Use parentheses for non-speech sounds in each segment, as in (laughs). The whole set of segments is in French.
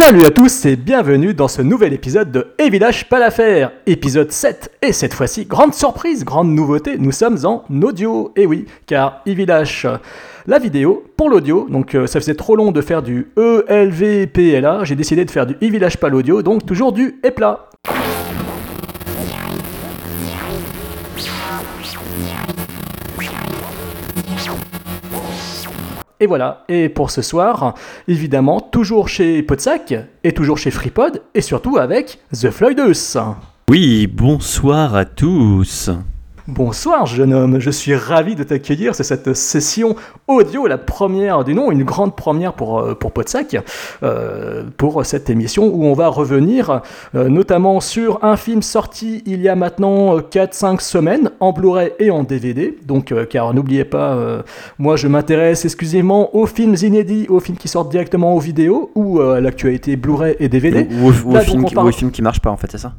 Salut à tous et bienvenue dans ce nouvel épisode de Et Village pas l'affaire, épisode 7. Et cette fois-ci, grande surprise, grande nouveauté, nous sommes en audio. Et oui, car E Village, la vidéo pour l'audio, donc euh, ça faisait trop long de faire du ELVPLA, j'ai décidé de faire du E Village pas l'audio, donc toujours du EPLA. Et voilà, et pour ce soir, évidemment, toujours chez Podsac, et toujours chez FreePod, et surtout avec The Floydus. Oui, bonsoir à tous. Bonsoir jeune homme, je suis ravi de t'accueillir, c'est cette session audio, la première du nom, une grande première pour, euh, pour Podsac, euh, pour cette émission où on va revenir euh, notamment sur un film sorti il y a maintenant 4-5 semaines en Blu-ray et en DVD, donc euh, car n'oubliez pas, moi je m'intéresse exclusivement aux films inédits, aux films qui sortent directement aux vidéos ou à l'actualité Blu-ray et DVD. Ou, ou- ou Là, au film donc, on qui, parle- ou qui marche pas en fait, c'est ça?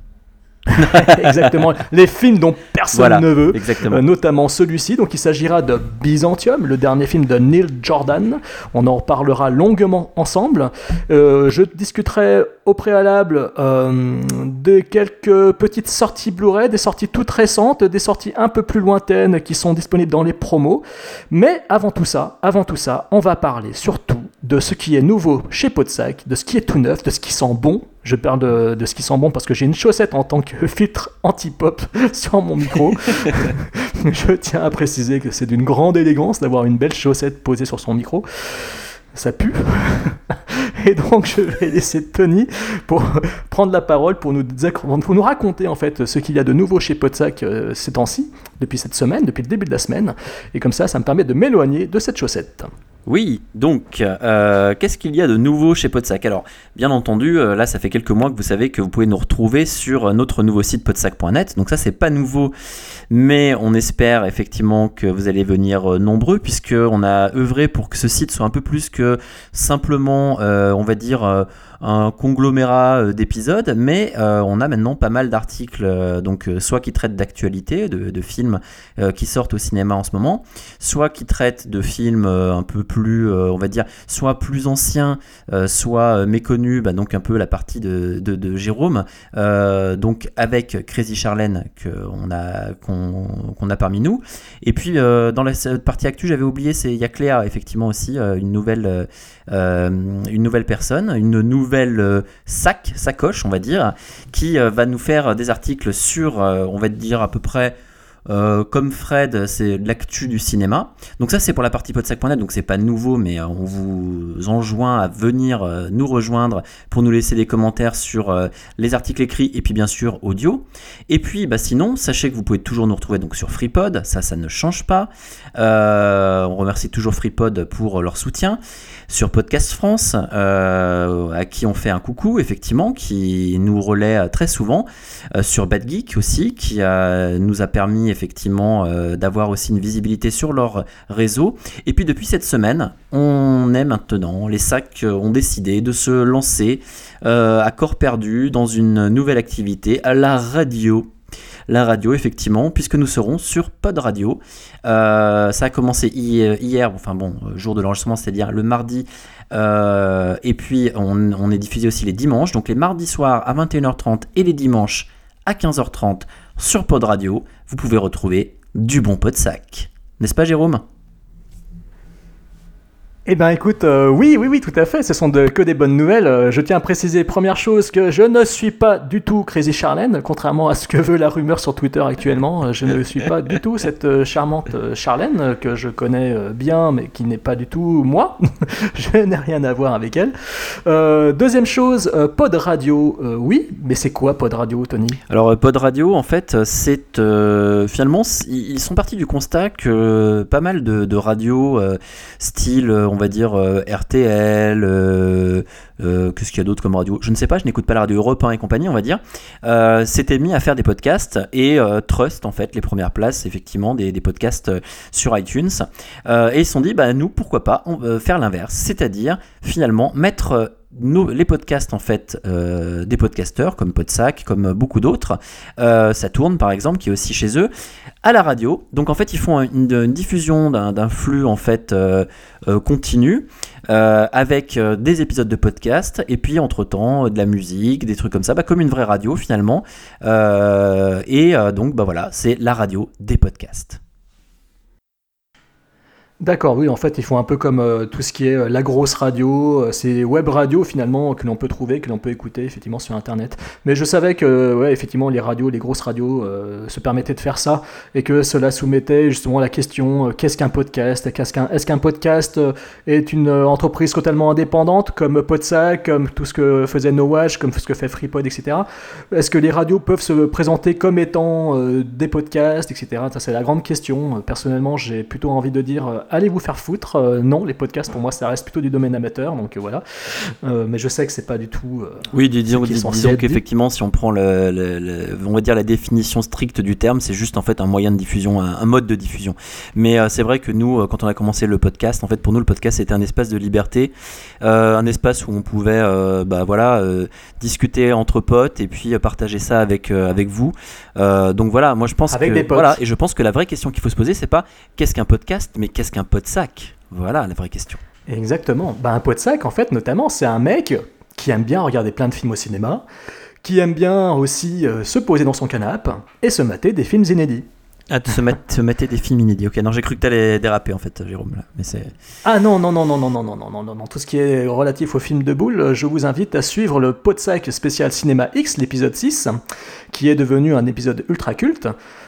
(laughs) Exactement, les films dont personne Voilà, ne veut. exactement. Euh, notamment celui-ci. Donc il s'agira de Byzantium, le dernier film de Neil Jordan. On en reparlera longuement ensemble. Euh, je discuterai au préalable euh, de quelques petites sorties Blu-ray, des sorties toutes récentes, des sorties un peu plus lointaines qui sont disponibles dans les promos. Mais avant tout ça, avant tout ça, on va parler surtout de ce qui est nouveau chez Podsac, de ce qui est tout neuf, de ce qui sent bon. Je parle de, de ce qui sent bon parce que j'ai une chaussette en tant que (laughs) filtre anti-pop (laughs) sur mon micro. (laughs) Je tiens à préciser que c'est d'une grande élégance d'avoir une belle chaussette posée sur son micro. Ça pue. Et donc je vais laisser Tony pour prendre la parole pour nous, pour nous raconter en fait ce qu'il y a de nouveau chez Podsac euh, ces temps-ci, depuis cette semaine, depuis le début de la semaine. Et comme ça, ça me permet de m'éloigner de cette chaussette. Oui, donc, euh, qu'est-ce qu'il y a de nouveau chez Podsac? Alors, bien entendu, euh, là, ça fait quelques mois que vous savez que vous pouvez nous retrouver sur notre nouveau site podsac.net. Donc ça, c'est pas nouveau, mais on espère effectivement que vous allez venir euh, nombreux, puisque on a œuvré pour que ce site soit un peu plus que simplement, euh, on va dire, euh, un conglomérat euh, d'épisodes, mais euh, on a maintenant pas mal d'articles, euh, donc soit qui traitent d'actualité, de, films qui sortent au cinéma en ce moment, soit qui traitent de films un peu plus, on va dire, soit plus anciens, soit méconnus, bah, donc un peu la partie de, de- Jérôme, donc avec Crazy Charlène qu'on a, a parmi nous. Et puis dans la partie actu, j'avais oublié, il y effectivement aussi, une nouvelle, une nouvelle personne, une nouvelle euh, sac, sacoche, on va dire, qui euh, va nous faire des articles sur, euh, on va dire à peu près. Euh, comme Fred, c'est l'actu du cinéma. Donc ça c'est pour la partie podsac.net, donc c'est pas nouveau, mais euh, on vous enjoint à venir euh, nous rejoindre pour nous laisser des commentaires sur les articles écrits et puis bien sûr audio. Et puis bah, sinon, sachez que vous pouvez toujours nous retrouver donc sur FreePod, ça ça ne change pas. On remercie toujours FreePod pour leur soutien. Sur Podcast France, à qui on fait un coucou effectivement, qui nous relaie très souvent. Sur Bad Geek aussi, qui nous a permis effectivement euh, d'avoir aussi une visibilité sur leur réseau. Et puis depuis cette semaine, on est maintenant, les sacs ont décidé de se lancer euh, à corps perdu dans une nouvelle activité, à la radio. La radio, effectivement, puisque nous serons sur Pod Radio. Euh, ça a commencé hier, enfin bon, jour de l'enregistrement, c'est-à-dire le mardi. Et puis, on, on est diffusé aussi les dimanches. Donc, les mardis soirs à 21h30 et les dimanches à 15h30 sur Pod Radio. Vous pouvez retrouver du bon pot de sac. N'est-ce pas, Jérôme? Eh ben écoute, euh, oui, oui, oui, tout à fait, ce sont de- que des bonnes nouvelles. Euh, je tiens à préciser, première chose, que je ne suis pas du tout Crazy Charlène, contrairement à ce que veut la rumeur sur Twitter actuellement. Euh, Je ne (laughs) suis pas du tout cette charmante Charlène, que je connais bien, mais qui n'est pas du tout moi. (laughs) je n'ai rien à voir avec elle. Deuxième chose, Pod Radio, oui, mais c'est quoi Pod Radio, Tony? Alors, Pod Radio, en fait, c'est finalement, ils sont partis du constat que pas mal de, de radios, style, on va dire euh, RTL, euh, euh, qu'est-ce qu'il y a d'autre comme radio? Je ne sais pas, je n'écoute pas la radio Europe 1 et compagnie, on va dire. S'étaient mis à faire des podcasts et Trust, en fait, les premières places, effectivement, des, podcasts sur iTunes. Et ils se sont dit, bah, nous, pourquoi pas faire l'inverse, c'est-à-dire finalement mettre nos, les podcasts en fait des podcasteurs comme Podsac, comme beaucoup d'autres. Euh, ça tourne par exemple, qui est aussi chez eux, à la radio. Donc en fait, ils font une, diffusion d'un flux en fait euh, euh, continu euh, avec des épisodes de podcast et puis entre temps de la musique, des trucs comme ça, bah, comme une vraie radio finalement. Et donc bah voilà, c'est la radio des podcasts. D'accord, oui, en fait, ils font un peu comme euh, tout ce qui est euh, la grosse radio, euh, c'est web radio finalement que l'on peut trouver, que l'on peut écouter effectivement sur Internet. Mais je savais que, ouais, effectivement, les radios, les grosses radios euh, se permettaient de faire ça et que cela soumettait justement la question qu'est-ce qu'un podcast? Est-ce qu'un podcast est une entreprise totalement indépendante comme Podsac, comme tout ce que faisait No Watch, comme ce que fait FreePod, etc. Est-ce que les radios peuvent se présenter comme étant des podcasts, etc. Ça, c'est la grande question. Personnellement, j'ai plutôt envie de dire allez vous faire foutre. Euh, non, les podcasts, pour moi, ça reste plutôt du domaine amateur, donc euh, voilà. Euh, mais je sais que c'est pas du tout. Oui, dis- disons, qu'effectivement, si on prend le, le- le- on va dire la définition stricte du terme, c'est juste en fait un moyen de diffusion, un, un mode de diffusion. Mais c'est vrai que nous, quand on a commencé le podcast, en fait, pour nous, le podcast c'était un espace de liberté, un espace où on pouvait, bah voilà, discuter entre potes et puis partager ça avec avec vous. Donc voilà, moi je pense Avec que des potes. voilà, et je pense que la vraie question qu'il faut se poser, c'est pas qu'est-ce qu'un podcast, mais qu'est-ce qu'un podsac. Voilà la vraie question. Exactement. Bah, un Podsac, en fait, notamment, c'est un mec qui aime bien regarder plein de films au cinéma, qui aime bien aussi euh, se poser dans son canapé et se mater des films inédits. Ah, de se, mettre, se mater des films inédits. Ok, non, j'ai cru que t'allais déraper en fait, Jérôme. Là. Mais c'est. Ah non, non, non, non, non, non, non, non, non, non, non. Tout ce qui est relatif aux films de boules, je vous invite à suivre le Podsac spécial Cinéma X, l'épisode 6, qui est devenu un épisode ultra culte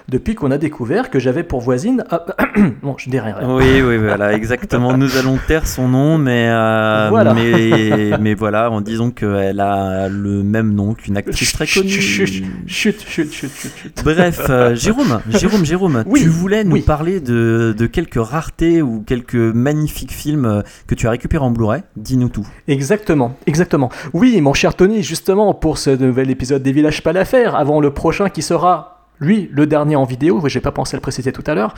depuis qu'on a découvert que j'avais pour voisine... Ah, (coughs) bon, je dirais rien. Oui, oui, voilà, exactement. Nous allons taire son nom, mais euh, Voilà. mais, mais voilà, en disant qu'elle a le même nom qu'une actrice très connue. chut, chut, chut, chut, chut. Bref, euh, Jérôme, Jérôme, Jérôme, Oui, tu voulais nous oui. parler de, de quelques raretés ou quelques magnifiques films que tu as récupérés en Blu-ray. Dis-nous tout. Exactement, exactement. Oui, mon cher Tony, justement, pour ce nouvel épisode des Villages pas l'affaire, avant le prochain qui sera, lui, le dernier en vidéo, j'ai pas pensé à le préciser tout à l'heure,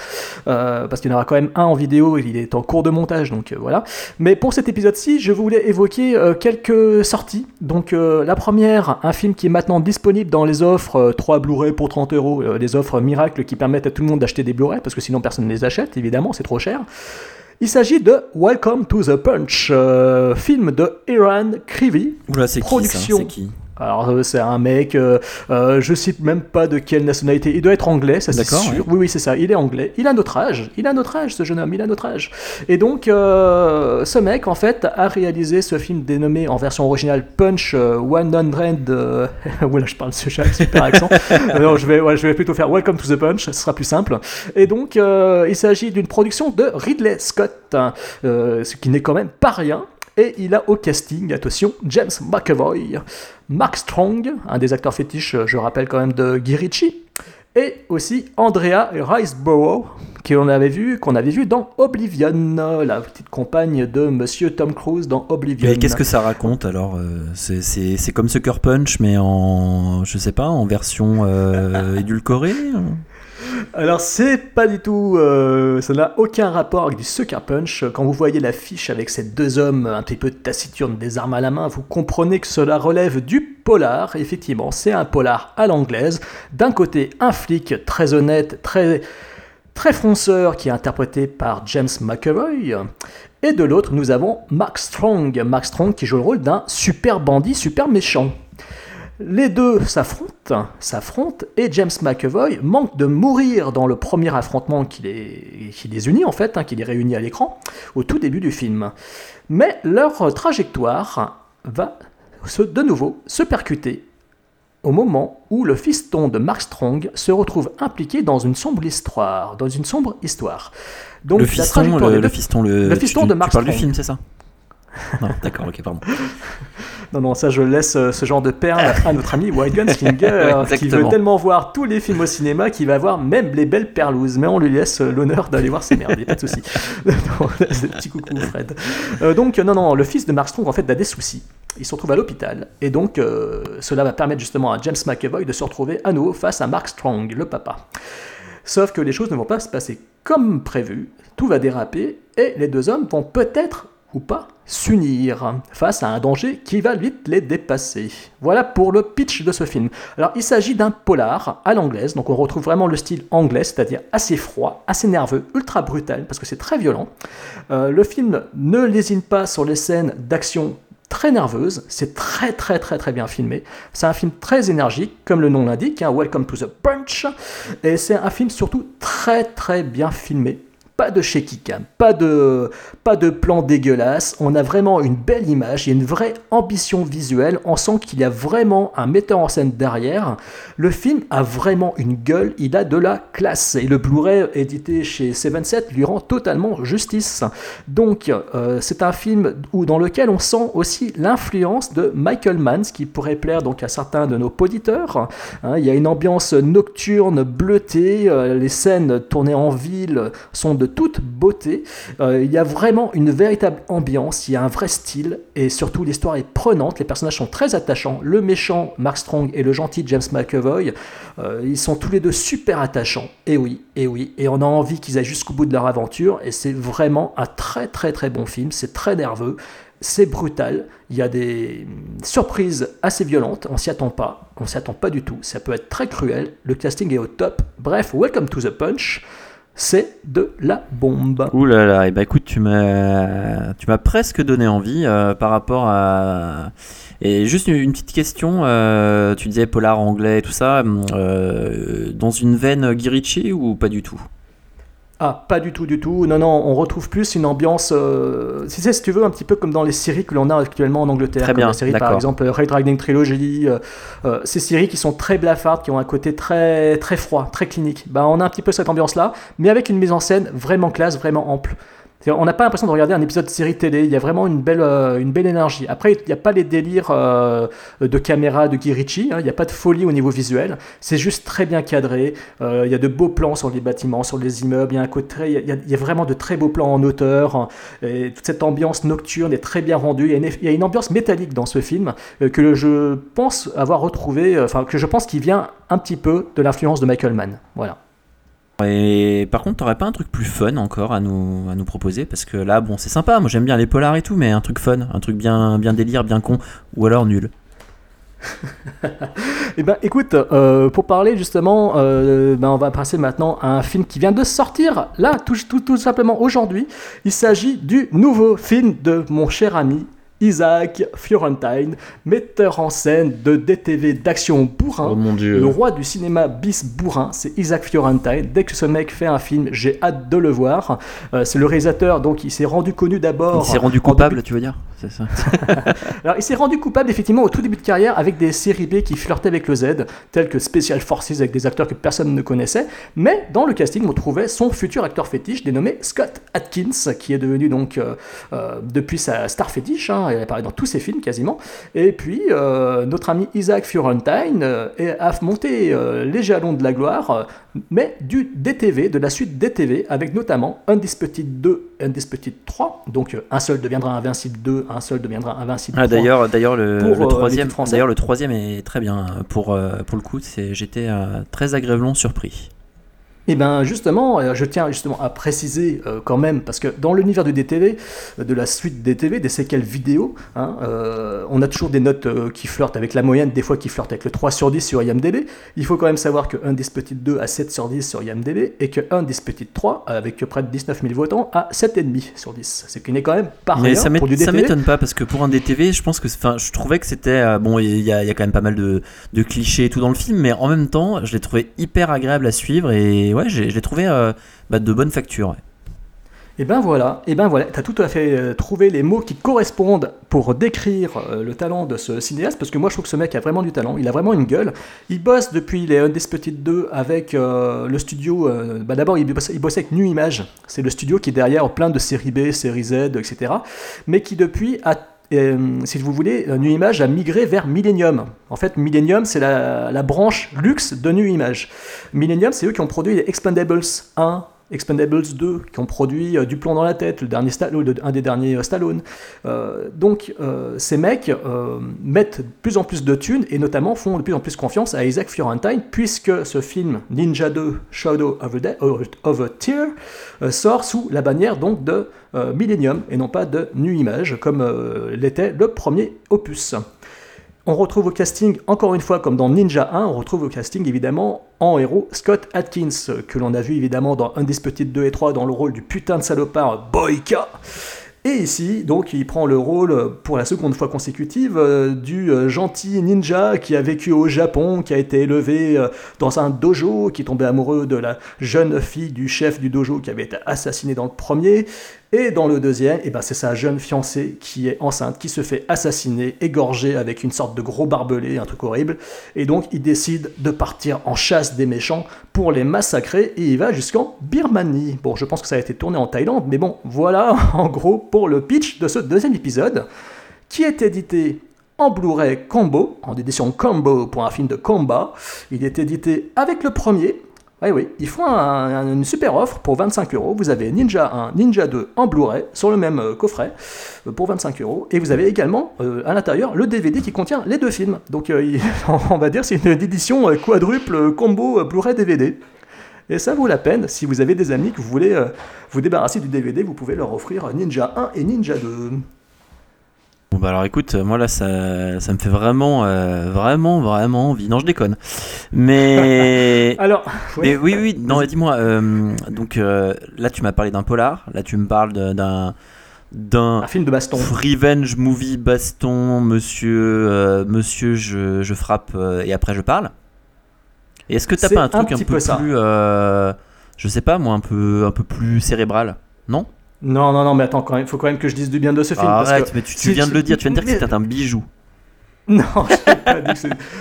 euh, parce qu'il y en aura quand même un en vidéo, il est en cours de montage, donc euh, voilà. Mais pour cet épisode-ci, je voulais évoquer euh, quelques sorties. Donc la première, un film qui est maintenant disponible dans les offres, euh, 3 Blu-ray pour 30 euros, les offres miracles qui permettent à tout le monde d'acheter des Blu-ray, parce que sinon personne ne les achète, évidemment, c'est trop cher. Il s'agit de Welcome to the Punch, film de Iran Krivi. Oula, c'est qui ça? Production. Qui? Alors euh, c'est un mec, euh, euh, je sais même pas de quelle nationalité, il doit être anglais, ça c'est D'accord, sûr. Oui oui c'est ça, il est anglais. Il a notre âge, il a notre âge ce jeune homme, il a notre âge. Et donc euh, ce mec en fait a réalisé ce film dénommé en version originale Punch euh, 100. Euh... (laughs) voilà je parle ce super accent. Euh, (laughs) non je vais, ouais, je vais plutôt faire Welcome to the Punch, ce sera plus simple. Et donc euh, il s'agit d'une production de Ridley Scott, hein, euh, ce qui n'est quand même pas rien. Et il a au casting, attention, James McAvoy, Mark Strong, un des acteurs fétiches, je rappelle quand même, de Guy Ritchie, et aussi Andrea Riseborough, qu'on avait vu, avait vu dans Oblivion, la petite compagne de Monsieur Tom Cruise dans Oblivion. Mais qu'est-ce que ça raconte alors euh, c'est comme Sucker Punch, mais en, je sais pas, en version euh, (laughs) édulcorée Alors c'est pas du tout, euh, ça n'a aucun rapport avec du Sucker Punch. Quand vous voyez l'affiche avec ces deux hommes un petit peu taciturnes, des armes à la main, vous comprenez que cela relève du polar. Effectivement, c'est un polar à l'anglaise. D'un côté, un flic très honnête, très très fonceur qui est interprété par James McAvoy. Et de l'autre, nous avons Mark Strong. Mark Strong qui joue le rôle d'un super bandit, super méchant. Les deux s'affrontent, s'affrontent, et James McAvoy manque de mourir dans le premier affrontement qui les, qui les unit en fait, hein, qui les réunit à l'écran, au tout début du film. Mais leur trajectoire va se, de nouveau se percuter au moment où le fiston de Mark Strong se retrouve impliqué dans une sombre histoire, dans une sombre histoire. Donc Le fiston, le, le fiston, le, fiston de tu Mark parles du Strong. film, c'est ça? Non, d'accord, ok, pardon. (laughs) Non, non, ça je laisse euh, ce genre de perles à notre ami White Gunslinger, (laughs) Ouais, qui veut tellement voir tous les films au cinéma qu'il va voir même les belles perlouses. Mais on lui laisse euh, l'honneur d'aller voir ces merdes, pas de souci. (laughs) Non, c'est petit coucou Fred. Euh, donc, euh, non, non, le fils de Mark Strong en fait a des soucis. Il se retrouve à l'hôpital. Et donc, euh, cela va permettre justement à James McAvoy de se retrouver à nouveau face à Mark Strong, le papa. Sauf que les choses ne vont pas se passer comme prévu. Tout va déraper et les deux hommes vont peut-être ou pas, s'unir face à un danger qui va vite les dépasser. Voilà pour le pitch de ce film. Alors il s'agit d'un polar à l'anglaise, donc on retrouve vraiment le style anglais, c'est-à-dire assez froid, assez nerveux, ultra brutal, parce que c'est très violent. Euh, le film ne lésine pas sur les scènes d'action très nerveuses, c'est très très très très bien filmé. C'est un film très énergique, comme le nom l'indique, hein, Welcome to the Punch, et c'est un film surtout très très bien filmé pas de shaky cam, pas de, pas de plan dégueulasse. On a vraiment une belle image, il y a une vraie ambition visuelle. On sent qu'il y a vraiment un metteur en scène derrière. Le film a vraiment une gueule, il a de la classe. Et le Blu-ray édité chez 7 lui rend totalement justice. Donc, euh, c'est un film où, dans lequel on sent aussi l'influence de Michael Mann, ce qui pourrait plaire donc à certains de nos auditeurs. Hein, il y a une ambiance nocturne, bleutée. Euh, les scènes tournées en ville sont toute beauté. Euh, il y a vraiment une véritable ambiance, il y a un vrai style et surtout l'histoire est prenante, les personnages sont très attachants. Le méchant Mark Strong et le gentil James McAvoy, euh, ils sont tous les deux super attachants. Et oui, et oui, et on a envie qu'ils aillent jusqu'au bout de leur aventure et c'est vraiment un très très très bon film, c'est très nerveux c'est brutal, il y a des surprises assez violentes, on s'y attend pas, on s'y attend pas du tout, ça peut être très cruel, le casting est au top, bref, welcome to the punch, c'est de la bombe. Ouh là là, et bah écoute, tu m'as, tu m'as presque donné envie euh, par rapport à. Et juste une, petite question, euh, tu disais polar anglais et tout ça, euh, dans une veine Guirichi ou pas du tout? Ah, pas du tout, du tout. Non, non, on retrouve plus une ambiance, euh, si c'est, si tu veux, un petit peu comme dans les séries que l'on a actuellement en Angleterre. Très bien, la série, par exemple, Red Riding Trilogy. Euh, euh, ces séries qui sont très blafardes, qui ont un côté très, très froid, très clinique. Bah, on a un petit peu cette ambiance-là, mais avec une mise en scène vraiment classe, vraiment ample. On n'a pas l'impression de regarder un épisode de série télé, il y a vraiment une belle, euh, une belle énergie. Après, il n'y a pas les délires euh, de caméra de Guy Ritchie, hein. il n'y a pas de folie au niveau visuel, c'est juste très bien cadré, euh, il y a de beaux plans sur les bâtiments, sur les immeubles, il y a, un côté, il, y a, vraiment de très beaux plans en hauteur, toute cette ambiance nocturne est très bien rendue, il y a une, ambiance métallique dans ce film que je pense avoir retrouvé, enfin que je pense qui vient un petit peu de l'influence de Michael Mann. Voilà. Et par contre, t'aurais pas un truc plus fun encore à nous, à nous proposer? Parce que là, bon, c'est sympa, moi j'aime bien les polars et tout, mais un truc fun, un truc bien, bien délire, bien con, ou alors nul. (laughs) eh ben, écoute, euh, pour parler justement, euh, ben, on va passer maintenant à un film qui vient de sortir, là, tout, tout, tout simplement aujourd'hui. Il s'agit du nouveau film de mon cher ami Isaac Fiorentine, metteur en scène de DTV d'action bourrin. Oh mon Dieu. Le roi du cinéma bis bourrin, c'est Isaac Fiorentine. Dès que ce mec fait un film, j'ai hâte de le voir. Euh, c'est le réalisateur, donc il s'est rendu connu d'abord. Il s'est rendu coupable, tu veux dire? C'est ça. (laughs) Alors il s'est rendu coupable effectivement au tout début de carrière avec des séries B qui flirtaient avec le Z, telles que Special Forces avec des acteurs que personne ne connaissait. Mais dans le casting, on trouvait son futur acteur fétiche dénommé Scott Atkins, qui est devenu donc euh, euh, depuis sa star fétiche. Hein, il apparaît dans tous ses films quasiment. Et puis, euh, notre ami Isaac Fiorentine euh, a monté euh, les jalons de la gloire, mais du DTV, de la suite DTV, avec notamment Undisputed 2 et Undisputed 3. Donc, un seul deviendra Invincible 2, un seul deviendra Invincible 3. Ah, d'ailleurs, d'ailleurs le, le troisième, d'ailleurs, le troisième est très bien pour, pour le coup. J'étais très agréablement surpris. Et eh bien justement, euh, je tiens justement à préciser euh, quand même, parce que dans l'univers du DTV, euh, de la suite DTV, des séquelles vidéo, hein, on a toujours des notes qui flirtent avec la moyenne, des fois qui flirtent avec le 3 sur 10 sur IMDB. Il faut quand même savoir que 1 Disputed 2 a 7 sur 10 sur IMDB, et que 1 Disputed 3, avec près de 19 000 votants, a 7,5 sur 10. Ce qui n'est quand même pas rien ça pour du DTV. Ça m'étonne pas, parce que pour un DTV, je pense que, enfin, je trouvais que c'était, bon, il y, a quand même pas mal de, de, clichés et tout dans le film, mais en même temps, je l'ai trouvé hyper agréable à suivre, et ouais, je trouvé euh, bah, de bonne facture. Et ben voilà, et ben voilà, t'as tout à fait euh, trouvé les mots qui correspondent pour décrire euh, le talent de ce cinéaste, parce que moi je trouve que ce mec a vraiment du talent, il a vraiment une gueule. Il bosse depuis les Undisputed 2 avec le studio, bah d'abord il, bossait, avec Nu Image, c'est le studio qui est derrière plein de séries B, séries Z, etc. Mais qui depuis a si vous voulez, Nu Image a migré vers Millennium. En fait, Millennium, c'est la, branche luxe de Nu Image. Millennium, c'est eux qui ont produit les Expendables 1, Expendables 2, qui ont produit Du plomb dans la tête, le dernier Stallone, un des derniers Stallone. donc ces mecs mettent de plus en plus de thunes et notamment font de plus en plus confiance à Isaac Fiorentine, puisque ce film Ninja 2 Shadow of a, of a Tear sort sous la bannière donc de Millennium et non pas de Nu Image, comme l'était le premier opus. On retrouve au casting, encore une fois, comme dans Ninja 1, on retrouve au casting évidemment en héros Scott Atkins, que l'on a vu évidemment dans Undisputed 2 et 3 dans le rôle du putain de salopard Boyka. Et ici, donc, il prend le rôle, pour la seconde fois consécutive, euh, du euh, gentil ninja qui a vécu au Japon, qui a été élevé euh, dans un dojo, qui est tombé amoureux de la jeune fille du chef du dojo qui avait été assassiné dans le premier, et dans le deuxième, eh ben, c'est sa jeune fiancée qui est enceinte, qui se fait assassiner, égorger avec une sorte de gros barbelé, un truc horrible. Et donc il décide de partir en chasse des méchants pour les massacrer et il va jusqu'en Birmanie. Bon, je pense que ça a été tourné en Thaïlande, mais bon, voilà (laughs) en gros pour le pitch de ce deuxième épisode qui est édité en Blu-ray combo, en édition combo pour un film de combat. Il est édité avec le premier, oui, oui, ils font une super offre pour 25 euros. Vous avez Ninja 1, Ninja 2 en Blu-ray sur le même euh, coffret euh, pour 25 euros. Et vous avez également euh, à l'intérieur le DVD qui contient les deux films. Donc (laughs) on va dire c'est une édition quadruple combo Blu-ray DVD. Et ça vaut la peine. Si vous avez des amis que vous voulez vous débarrasser du DVD, vous pouvez leur offrir Ninja 1 et Ninja 2. Bon bah alors écoute, moi là ça, ça me fait vraiment, euh, vraiment, vraiment envie. Non, je déconne. Mais. (laughs) alors. Mais oui, oui, non, dis-moi. Euh, donc euh, là tu m'as parlé d'un polar, là tu me parles d'un. D'un un film de baston. Revenge movie baston, monsieur, monsieur je, je frappe et après je parle. Et est-ce que t'as pas un truc un, peu, plus. je sais pas moi, un peu, un peu plus cérébral? Non? Non, non, non, mais attends, il faut quand même que je dise du bien de ce film. Arrête, mais tu, viens de le dire, tu viens de dire que c'était un bijou. (laughs) Non,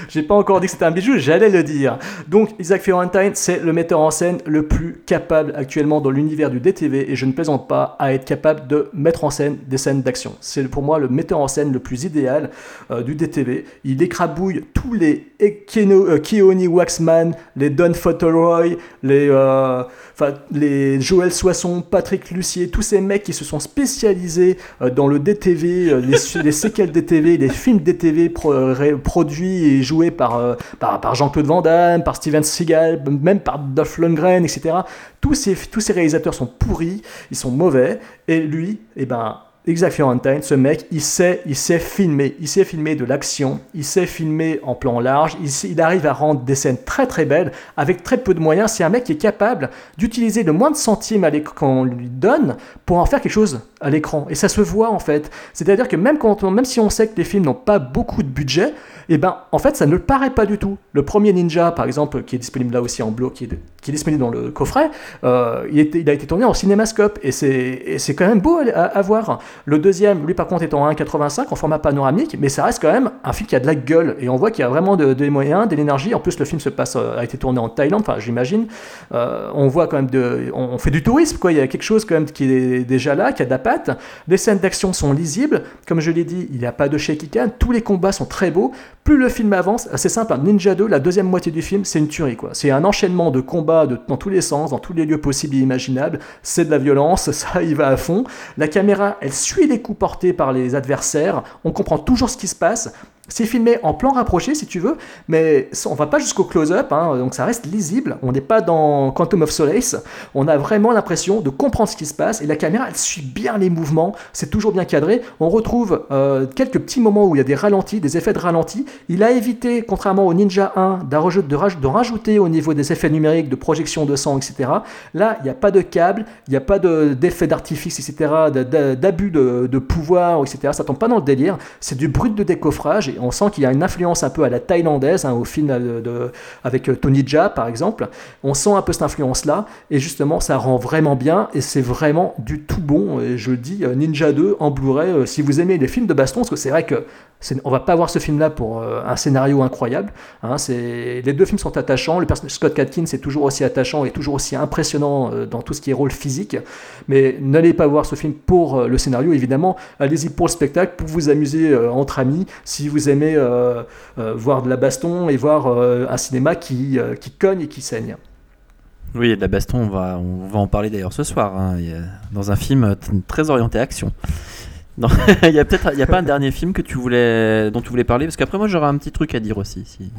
j'ai pas, pas encore dit que c'était un bijou, j'allais le dire. Donc, Isaac Fiorentine, c'est le metteur en scène le plus capable actuellement dans l'univers du DTV, et je ne plaisante pas à être capable de mettre en scène des scènes d'action. C'est pour moi le metteur en scène le plus idéal euh, du DTV. Il écrabouille tous les Keno, euh, Keone Waxman, les Don Fauntleroy, les, euh, les Joël Soisson, Patrick Lucier, tous ces mecs qui se sont spécialisés dans le DTV, les, les séquelles DTV, les films DTV produit et joué par, par, par Jean-Claude Van Damme, par Steven Seagal, même par Dolph Lundgren, etc. Tous ces, tous ces réalisateurs sont pourris, ils sont mauvais, et lui, eh ben, Fiorentine, ce mec, il sait, il sait filmer, il sait filmer de l'action, il sait filmer en plan large, il, il, arrive à rendre des scènes très très belles avec très peu de moyens. C'est un mec qui est capable d'utiliser le moins de centimes qu'on lui donne pour en faire quelque chose à l'écran. Et ça se voit en fait. C'est-à-dire que même, quand même si on sait que les films n'ont pas beaucoup de budget, et eh ben en fait ça ne le paraît pas du tout. Le premier Ninja, par exemple, qui est disponible là aussi en bloc, qui est, qui est disponible dans le coffret, euh, il, a été tourné en cinémascope et c'est quand même beau à, voir. Le deuxième, lui par contre, est en 1,85 en format panoramique, mais ça reste quand même un film qui a de la gueule et on voit qu'il y a vraiment des moyens, de l'énergie. En plus, le film se passe, euh, a été tourné en Thaïlande, enfin j'imagine. Euh, on voit quand même de, on, fait du tourisme, quoi. Il y a quelque chose quand même qui est déjà là, qui a de Les scènes d'action sont lisibles, comme je l'ai dit, il n'y a pas de shaky can. Tous les combats sont très beaux. Plus le film avance, c'est simple. Ninja 2, la deuxième moitié du film, c'est une tuerie, quoi. C'est un enchaînement de combats dans tous les sens, dans tous les lieux possibles et imaginables. C'est de la violence, (laughs) ça y va à fond. La caméra, elle suit les coups portés par les adversaires, on comprend toujours ce qui se passe, c'est filmé en plan rapproché, si tu veux, mais on va pas jusqu'au close-up, hein, donc ça reste lisible. On n'est pas dans Quantum of Solace. On a vraiment l'impression de comprendre ce qui se passe et la caméra, elle suit bien les mouvements. C'est toujours bien cadré. On retrouve euh, quelques petits moments où il y a des ralentis, des effets de ralenti. Il a évité, contrairement au Ninja 1, de rajouter au niveau des effets numériques, de projection de sang, etc. Là, il n'y a pas de câble, il n'y a pas d'effets d'artifice, etc., d'abus de, de, pouvoir, etc. Ça tombe pas dans le délire. C'est du brut de décoffrage on sent qu'il y a une influence un peu à la thaïlandaise, hein, au film de, avec euh, Tony Jaa par exemple. On sent un peu cette influence-là, et justement, ça rend vraiment bien, et c'est vraiment du tout bon. Et je dis euh, Ninja 2 en Blu-ray, euh, si vous aimez les films de baston, parce que c'est vrai que on va pas voir ce film-là pour un scénario incroyable. Hein, les deux films sont attachants. Le personnage Scott Katkins est toujours aussi attachant et toujours aussi impressionnant dans tout ce qui est rôle physique. Mais n'allez pas voir ce film pour le scénario, évidemment. Allez-y pour le spectacle, pour vous amuser entre amis. Si vous aimez euh, euh, voir de la baston et voir euh, un cinéma qui, qui cogne et qui saigne. Oui, de la baston, on va, on va en parler d'ailleurs ce soir, hein. dans un film très orienté action. (laughs) il y a peut-être, il y a pas un dernier film que tu voulais, dont tu voulais parler, parce qu'après moi j'aurais un petit truc à dire aussi. Si...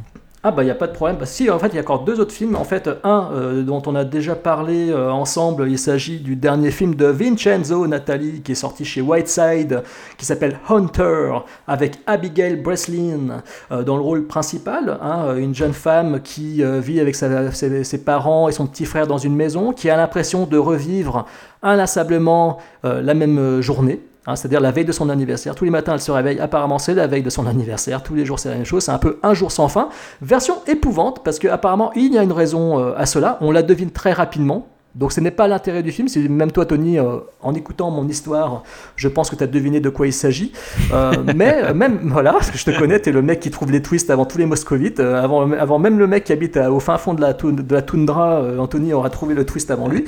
Ah bah il n'y a pas de problème. Bah, si, en fait, il y a encore deux autres films. En fait, un euh, dont on a déjà parlé euh, ensemble, il s'agit du dernier film de Vincenzo Natali qui est sorti chez Whiteside, qui s'appelle Hunter, avec Abigail Breslin euh, dans le rôle principal. Hein, une jeune femme qui vit avec ses, parents et son petit frère dans une maison, qui a l'impression de revivre inlassablement la même journée. Hein, c'est-à-dire la veille de son anniversaire. Tous les matins, elle se réveille. Apparemment, c'est la veille de son anniversaire. Tous les jours, c'est la même chose. C'est un peu un jour sans fin. Version épouvante, parce qu'apparemment, il y a une raison euh, à cela. On la devine très rapidement. Donc ce n'est pas l'intérêt du film, c'est même toi Tony, euh, en écoutant mon histoire, je pense que tu as deviné de quoi il s'agit. Euh, (laughs) mais euh, même, voilà, parce que je te connais, tu es le mec qui trouve les twists avant tous les moscovites, avant, avant même le mec qui habite au fin fond de la, de la toundra, Anthony aura trouvé le twist avant lui.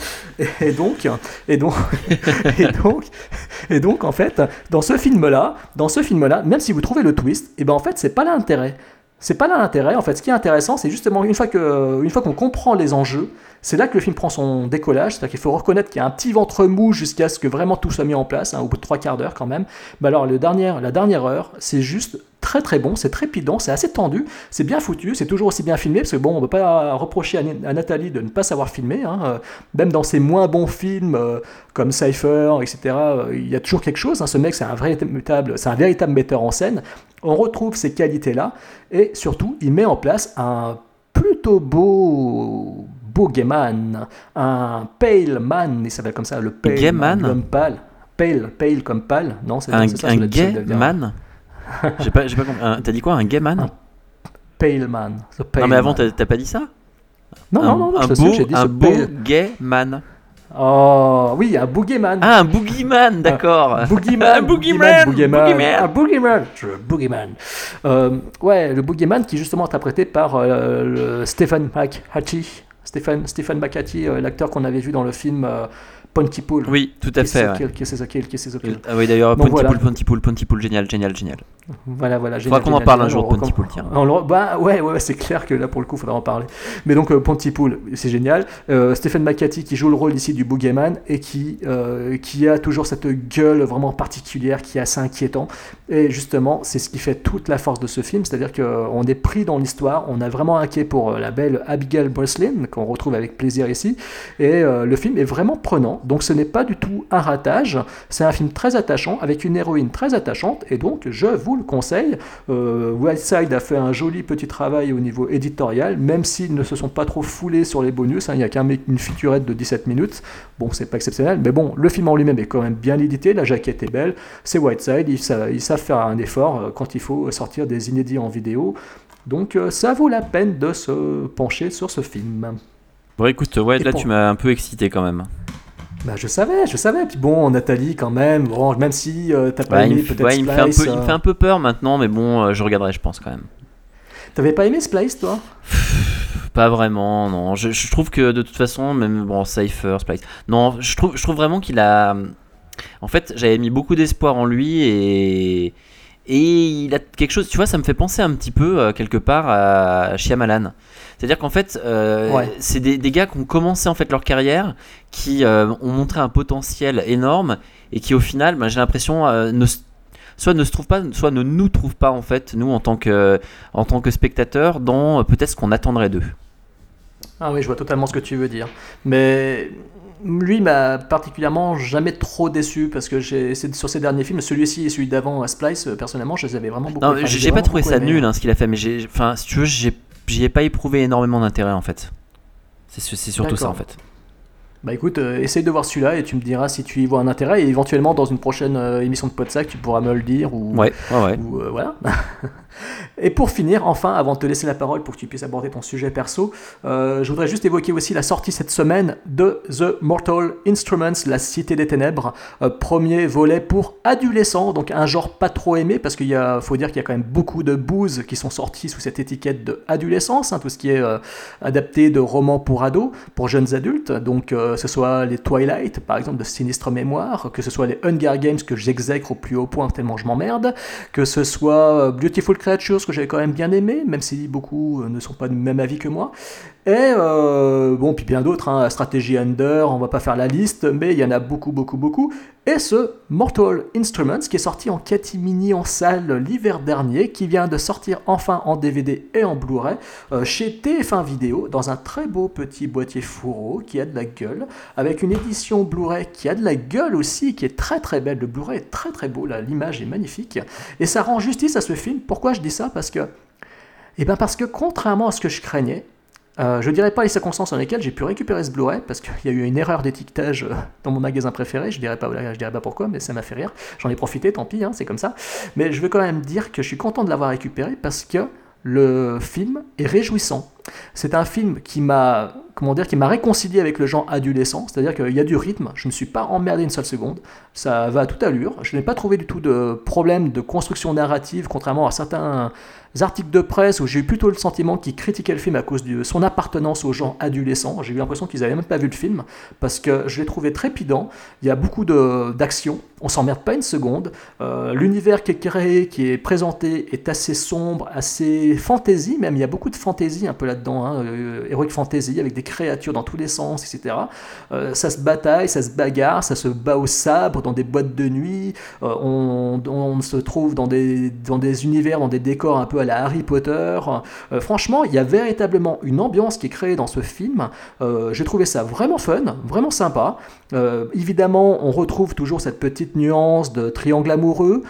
Et, donc, et, donc, (laughs) et, donc, et donc, en fait, dans ce film-là, dans ce film-là, même si vous trouvez le twist, et eh ben en fait, c'est pas l'intérêt. C'est pas là l'intérêt. En fait, ce qui est intéressant, c'est justement une fois que, une fois qu'on comprend les enjeux, c'est là que le film prend son décollage, c'est-à-dire qu'il faut reconnaître qu'il y a un petit ventre mou jusqu'à ce que vraiment tout soit mis en place, hein, au bout de trois quarts d'heure quand même. Bah alors la dernière heure, c'est juste très très bon, c'est trépidant, c'est assez tendu, c'est bien foutu, c'est toujours aussi bien filmé, parce que bon, on ne peut pas reprocher à, Nathalie de ne pas savoir filmer, hein, euh, même dans ses moins bons films euh, comme Cypher, etc., euh, il y a toujours quelque chose, hein. ce mec c'est un, véritable, c'est un véritable metteur en scène, on retrouve ces qualités-là, et surtout, il met en place un plutôt beau boogeyman, un pale man, il s'appelle comme ça, le pale man, comme pâle, pale, pale comme pâle, non c'est un, ça, un gay man. (laughs) J'ai pas, pas compris. T'as dit quoi, un gay man Pale man. non mais avant t'as pas dit ça Non non non, un, beau, un beau gay man. Oh, oui, un boogeyman. Ah, un boogeyman, d'accord. Un boogeyman. (laughs) un boogeyman. Boogeyman. Un boogeyman. boogeyman. Euh, ouais, le boogeyman qui justement est interprété par euh, Stephen McHatchie. Stephen, Stephen McHatchie, euh, l'acteur qu'on avait vu dans le film euh, Pontypool. Oui, tout à fait. Ah oui, d'ailleurs, Pontypool, Pontypool, Pontypool, génial, génial, génial. Voilà, voilà. Faudra qu'on en parle un jour de Pontypool, tiens. bah ouais, ouais, c'est clair que là, pour le coup, il faudra en parler. Mais donc, euh, Pontypool, c'est génial. Euh, Stephen McCarthy qui joue le rôle ici du Boogeyman et qui, euh, qui a toujours cette gueule vraiment particulière qui est assez inquiétant. Et justement, c'est ce qui fait toute la force de ce film, c'est-à-dire qu'on est pris dans l'histoire, on a vraiment inquiet pour la belle Abigail Breslin, qu'on retrouve avec plaisir ici. Et le film est vraiment prenant. Donc ce n'est pas du tout un ratage, c'est un film très attachant, avec une héroïne très attachante, et donc je vous le conseille. Euh, Wildside a fait un joli petit travail au niveau éditorial, même s'ils ne se sont pas trop foulés sur les bonus, hein. il n'y a qu'une featurette de 17 minutes, bon c'est pas exceptionnel, mais bon, le film en lui-même est quand même bien édité, la jaquette est belle, c'est Whiteside, ils savent, ils savent faire un effort euh, quand il faut sortir des inédits en vidéo, donc euh, ça vaut la peine de se pencher sur ce film. Bon écoute, ouais, là tu m'as un peu excité quand même. Bah, je savais, je savais. Puis bon, Nathalie, quand même, bon, même si euh, t'as pas aimé peut-être ouais, il, me fait un peu, il me fait un peu peur maintenant, mais bon, euh, je regarderai, je pense quand même. T'avais pas aimé Splice, toi? Pas vraiment, non. Je, je, trouve que de toute façon, même bon, Cypher, Splice. Non, je trouve, je trouve vraiment qu'il a. En fait, j'avais mis beaucoup d'espoir en lui et. Et il a quelque chose, tu vois, ça me fait penser un petit peu, euh, quelque part, à Shyamalan. C'est-à-dire qu'en fait, euh, c'est des, gars qui ont commencé en fait leur carrière, qui euh, ont montré un potentiel énorme et qui au final, ben, j'ai l'impression, euh, ne, soit ne se trouvent pas, soit ne nous trouvent pas en fait, nous en tant que, en tant que spectateurs, dans peut-être ce qu'on attendrait d'eux. Ah oui, je vois totalement ce que tu veux dire. Mais lui m'a particulièrement jamais trop déçu parce que sur ses derniers films, celui-ci et celui d'avant, Splice, personnellement, je les avais vraiment beaucoup. Non, j'ai pas trouvé ça nul hein, ce qu'il a fait, mais enfin, si tu veux, j'ai j'y ai pas éprouvé énormément d'intérêt en fait. C'est surtout ça en fait. Bah écoute, euh, essaye de voir celui-là et tu me diras si tu y vois un intérêt et éventuellement dans une prochaine euh, émission de Podsac tu pourras me le dire ou, ouais, ouais, ou euh, voilà. (laughs) Et pour finir, enfin, avant de te laisser la parole pour que tu puisses aborder ton sujet perso, euh, je voudrais juste évoquer aussi la sortie cette semaine de The Mortal Instruments, La Cité des Ténèbres, euh, premier volet pour adolescents, donc un genre pas trop aimé, parce qu'il faut dire qu'il y a quand même beaucoup de booze qui sont sortis sous cette étiquette de adolescence, hein, tout ce qui est euh, adapté de romans pour ados, pour jeunes adultes, donc que ce soit les Twilight, par exemple, de Sinistre Mémoire, que ce soit les Hunger Games que j'exècre au plus haut point tellement je m'emmerde, que ce soit Beautiful Creatures que j'avais quand même bien aimé, même si beaucoup ne sont pas du même avis que moi. Et euh, bon, puis bien d'autres, hein, Stratégie Under, on va pas faire la liste, mais il y en a beaucoup, beaucoup, beaucoup. Et ce Mortal Instruments qui est sorti en catimini en salle l'hiver dernier, qui vient de sortir enfin en DVD et en Blu-ray euh, chez TF1 Vidéo dans un très beau petit boîtier fourreau qui a de la gueule, avec une édition Blu-ray qui a de la gueule aussi, qui est très très belle. Le Blu-ray est très très beau, l'image est magnifique. Et ça rend justice à ce film. Pourquoi je dis ça? Parce que. Eh bien parce que contrairement à ce que je craignais, euh, je ne dirais pas les circonstances dans lesquelles j'ai pu récupérer ce Blu-ray, parce qu'il y a eu une erreur d'étiquetage euh, dans mon magasin préféré, je ne dirais, pas, dirais pas pourquoi, mais ça m'a fait rire. J'en ai profité, tant pis, hein, c'est comme ça. Mais je veux quand même dire que je suis content de l'avoir récupéré, parce que le film est réjouissant. C'est un film qui m'a comment dire, qui m'a réconcilié avec le genre adolescent, c'est-à-dire qu'il y a du rythme, je ne me suis pas emmerdé une seule seconde, ça va à toute allure, je n'ai pas trouvé du tout de problème de construction narrative, contrairement à certains articles de presse où j'ai eu plutôt le sentiment qu'ils critiquaient le film à cause de son appartenance au genre adolescent. J'ai eu l'impression qu'ils n'avaient même pas vu le film parce que je l'ai trouvé trépidant. Il y a beaucoup d'action, on s'emmerde pas une seconde. Euh, l'univers qui est créé, qui est présenté, est assez sombre, assez fantasy même. Il y a beaucoup de fantasy un peu là-dedans, hein, euh, fantasy avec des créatures dans tous les sens, etc. Euh, ça se bataille, ça se bagarre, ça se bat au sabre dans des boîtes de nuit. on, on, se trouve dans des, dans des univers, dans des décors un peu la Harry Potter. Euh, franchement, il y a véritablement une ambiance qui est créée dans ce film. Euh, j'ai trouvé ça vraiment fun, vraiment sympa. Euh, évidemment, on retrouve toujours cette petite nuance de triangle amoureux,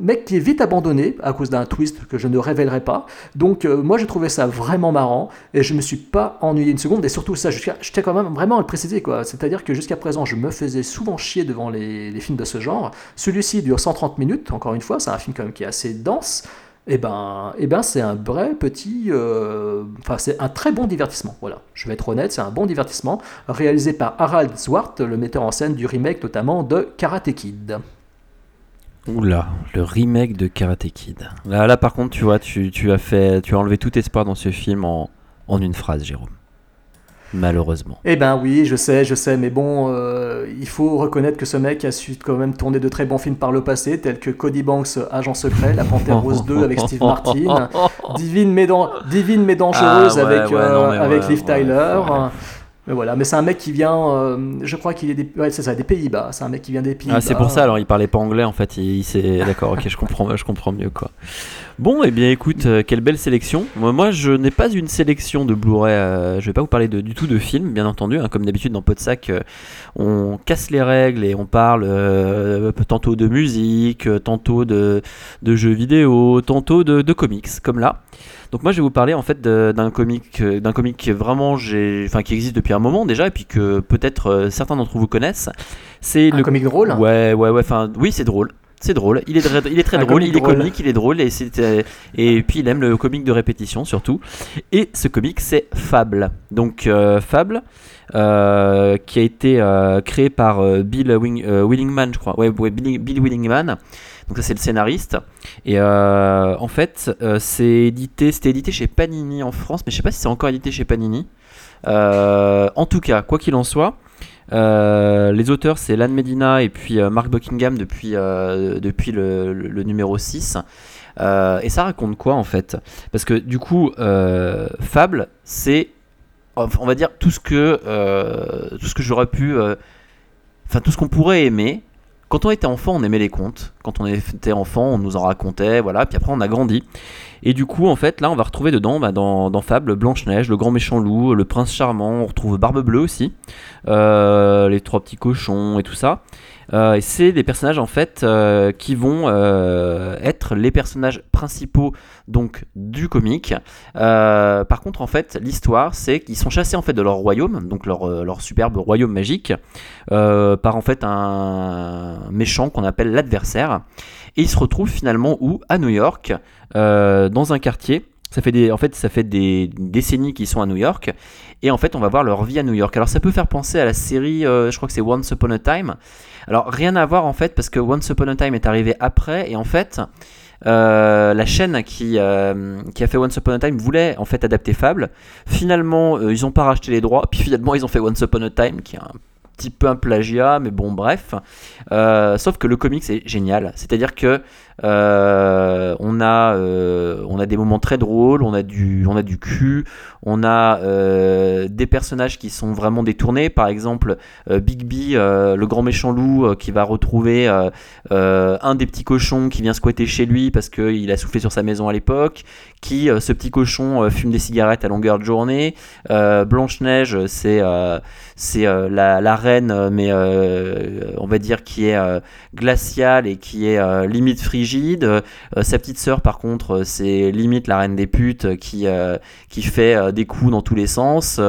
mais qui est vite abandonné à cause d'un twist que je ne révélerai pas. Donc, moi, j'ai trouvé ça vraiment marrant et je me suis pas ennuyé une seconde. Et surtout, ça, je tiens quand même vraiment à le préciser. C'est-à-dire que jusqu'à présent, je me faisais souvent chier devant les, les films de ce genre. Celui-ci dure 130 minutes, encore une fois, c'est un film quand même qui est assez dense eh ben, eh ben c'est un vrai petit, euh, enfin c'est un très bon divertissement. Voilà, je vais être honnête, c'est un bon divertissement réalisé par Harald Zwart, le metteur en scène du remake notamment de Karate Kid. Oula, le remake de Karate Kid. Là, là par contre, tu vois, tu, tu, as fait, tu as enlevé tout espoir dans ce film en, en une phrase, Jérôme. Malheureusement. Eh ben oui, je sais, je sais, mais bon, euh, il faut reconnaître que ce mec a su quand même tourner de très bons films par le passé, tels que Cody Banks, Agent secret, La Panthère Rose 2 avec Steve (laughs) Martin, Divine mais, Divine mais dangereuse ah avec, euh, avec Liv Tyler. Mais voilà, mais c'est un mec qui vient, euh, je crois qu'il est des, ouais, c'est ça, des Pays-Bas. C'est un mec qui vient des Pays-Bas. Ah, c'est pour ça. Alors, il parlait pas anglais en fait. Il, il d'accord. ok, je comprends, je comprends mieux quoi. Bon, et eh bien écoute, euh, quelle belle sélection. Moi, je n'ai pas une sélection de Blu-ray. Euh, je vais pas vous parler de, du tout de films, bien entendu. Hein, comme d'habitude dans Podsac, euh, on casse les règles et on parle tantôt de musique, tantôt de, de jeux vidéo, tantôt de, de, comics, comme là. Donc moi, je vais vous parler en fait d'un comic, d'un comic qui vraiment, enfin, qui existe depuis un moment déjà, et puis que peut-être certains d'entre vous connaissent. C'est le comic drôle. Ouais, ouais, ouais. Enfin, oui, c'est drôle. C'est drôle, il est, il est très drôle, il est comique, il est drôle et, euh, et puis il aime le comique de répétition surtout. Et ce comique c'est Fable. Donc euh, Fable euh, qui a été créé par Bill Willingman je crois. Ouais, Bill, Willingman. Donc ça c'est le scénariste. Et en fait c'est édité, c'était édité chez Panini en France, mais je sais pas si c'est encore édité chez Panini. en tout cas, quoi qu'il en soit, euh, les auteurs, c'est Lan Medina et puis euh, Mark Buckingham depuis, euh, depuis le, numéro 6. et ça raconte quoi en fait? Parce que du coup, Fable, c'est, on va dire, tout ce que, tout ce que j'aurais pu. Enfin, tout ce qu'on pourrait aimer. Quand on était enfant, on aimait les contes. Quand on était enfant, on nous en racontait, voilà. Puis après, on a grandi. Et du coup, en fait, là, on va retrouver dedans, bah, dans, Fable, Blanche-Neige, le grand méchant loup, le prince charmant, on retrouve Barbe Bleue aussi, euh, les trois petits cochons et tout ça. Euh, et c'est des personnages en fait euh, qui vont être les personnages principaux donc du comique. par contre en fait l'histoire c'est qu'ils sont chassés en fait de leur royaume, donc leur, leur superbe royaume magique, par en fait un méchant qu'on appelle l'adversaire. Et ils se retrouvent finalement où? À New York, euh, dans un quartier. Ça fait des, en fait, ça fait des décennies qu'ils sont à New York. Et en fait, on va voir leur vie à New York. Alors, ça peut faire penser à la série, euh, je crois que c'est Once Upon a Time. Alors, rien à voir en fait, parce que Once Upon a Time est arrivé après. Et en fait, la chaîne qui, qui a fait Once Upon a Time voulait en fait adapter Fable. Finalement, ils n'ont pas racheté les droits. Puis finalement, ils ont fait Once Upon a Time, qui est un petit peu un plagiat, mais bon, bref. sauf que le comics est génial. C'est-à-dire que euh, on, a, euh, on a des moments très drôles, on a du, on a du cul, on a euh, des personnages qui sont vraiment détournés. Par exemple, Bigby, le grand méchant loup, qui va retrouver un des petits cochons qui vient squatter chez lui parce qu'il a soufflé sur sa maison à l'époque. Qui, ce petit cochon, fume des cigarettes à longueur de journée. Blanche-Neige, c'est la, la, reine, mais on va dire qui est glaciale et qui est limite frigide euh, sa petite sœur, par contre, euh, c'est limite la reine des putes qui, euh, qui fait des coups dans tous les sens.